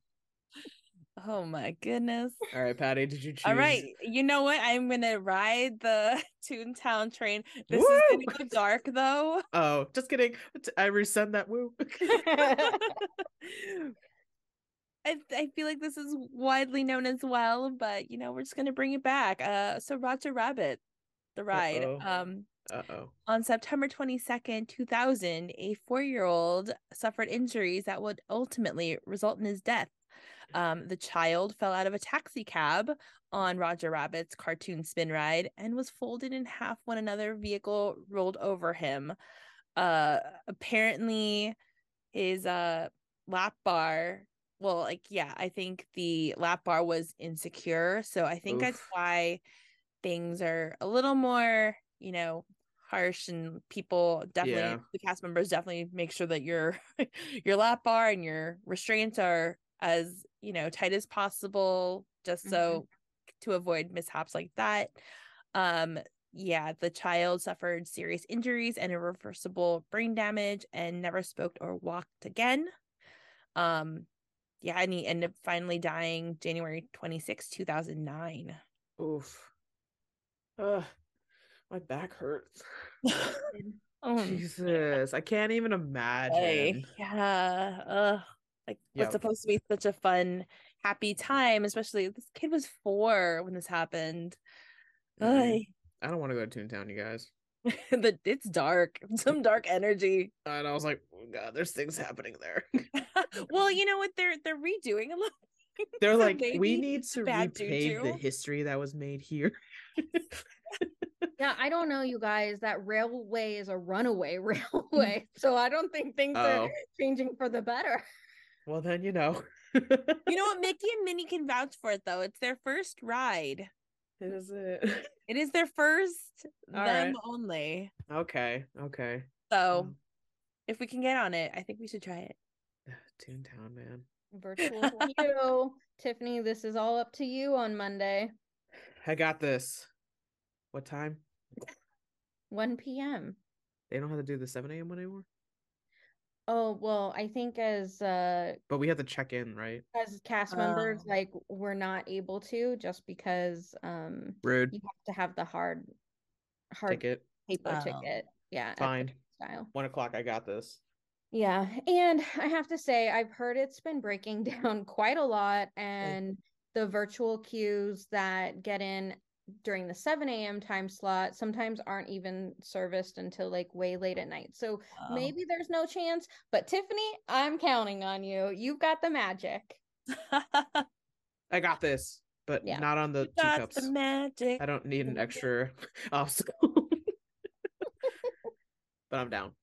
oh my goodness. All right, Patty, did you choose? All right. You know what? I'm gonna ride the Toontown train. This is Woo! gonna go dark though. Oh, just kidding. I resend that woo. I, I feel like this is widely known as well, but you know, we're just gonna bring it back. Uh so Roger Rabbit, the ride. Uh-oh. Um Uh oh. on September 22nd, 2000, a four year old suffered injuries that would ultimately result in his death. Um, the child fell out of a taxi cab on Roger Rabbit's cartoon spin ride and was folded in half when another vehicle rolled over him. Uh, apparently, his uh, lap bar, well, like, yeah, I think the lap bar was insecure. So I think that's why things are a little more, you know, harsh and people definitely Yeah. the cast members definitely make sure that your your lap bar and your restraints are as you know tight as possible just so to avoid mishaps like that um yeah the child suffered serious injuries and irreversible brain damage and never spoke or walked again um yeah and he ended up finally dying january 26 2009 Oof. Ugh. My back hurts. oh Jesus, I can't even imagine. Hey, yeah. Uh, like Yep. what's supposed to be such a fun, happy time, especially this kid was four when this happened. Mm-mm. Ay. I don't want to go to Toontown, you guys. the it's dark, some dark energy. And I was like, oh, God, there's things happening there. well, you know what? They're they're redoing a lot. They're So like, we need to bad repay the history that was made here. Yeah, I don't know, you guys. That railway is a runaway railway. So I don't think things Oh. are changing for the better. Well, then you know. You know what? Mickey and Minnie can vouch for it though. It's their first ride. Is it? It is their first, All them right. only. Okay. Okay. So Um, if we can get on it, I think we should try it. Toontown, man. Virtual you. Tiffany, this is all up to you on Monday, I got this. What time? 1 p.m. They don't have to do the 7 a.m. one anymore? Oh, well, I think as uh But we have to check in, right? as cast members, Oh. like we're not able to just because um Rude. you have to have the hard hard Ticket. paper Oh. ticket. Yeah. Fine. Style. One o'clock. I got this. Yeah, and I have to say, I've heard it's been breaking down quite a lot, and the virtual queues that get in during the 7 a.m. time slot sometimes aren't even serviced until like way late at night. So Oh. maybe there's no chance, but Tiffany, I'm counting on you. You've got the magic. I got this, but Yeah. not on the Got teacups. the magic. I don't need an extra obstacle. but I'm down.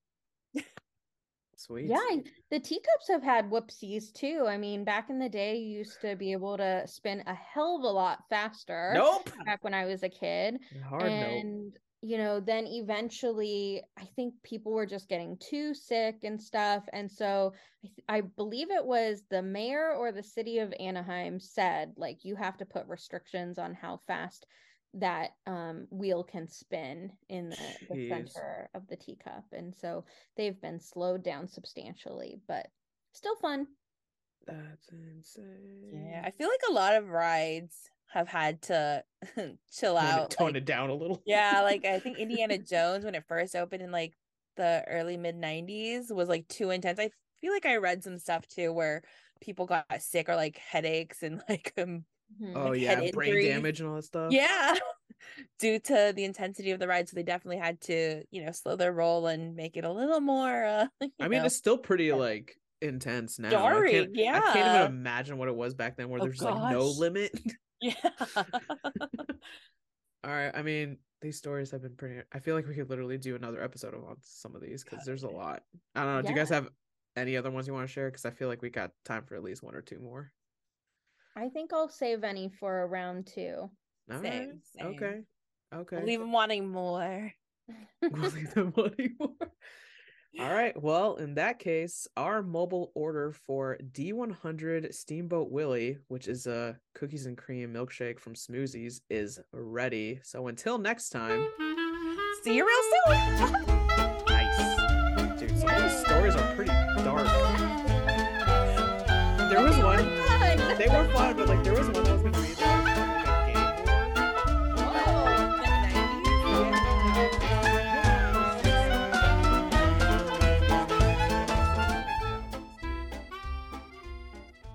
Sweet. Yeah, the teacups have had whoopsies too. I mean, back in the day, you used to be able to spin a hell of a lot faster. Nope. Back when I was a kid. Hard nope. and you know then eventually i think people were just getting too sick and stuff and so I, th- I believe it was the mayor or the city of anaheim said like you have to put restrictions on how fast that um, wheel can spin in the, the center of the teacup and so they've been slowed down substantially but still fun That's insane. Yeah, I feel like a lot of rides have had to chill Tone, out. it, tone like- it down a little. yeah, like I think Indiana Jones when it first opened in like the early mid 90s was like too intense. I feel like I read some stuff too where people got sick or like headaches and like um Mhm. Oh like, yeah, brain injuries. damage and all that stuff. yeah. due to the intensity of the ride. So they definitely had to, you know, slow their roll and make it a little more. Uh, I mean, know, it's still pretty like intense now. I Jarring, can't, I can't even imagine what it was back then, where Oh, there's like no limit. yeah. All right. I mean, these stories have been pretty. I feel like we could literally do another episode of on some of these because there's a lot. I don't know. Do you guys have any other ones you want to share? Because I feel like we got time for at least one or two more. I think I'll save any for a round two. All right. Same, same. Okay. Okay. Leave them wanting more. we'll leave them wanting more. All right. Well, in that case, our mobile order for D100 Steamboat Willie, which is a cookies and cream milkshake from Schmoozies, is ready. So until next time, See you real soon. nice. Dude, some of these stories are pretty dark. They were fun, but like there was one that was gonna read. That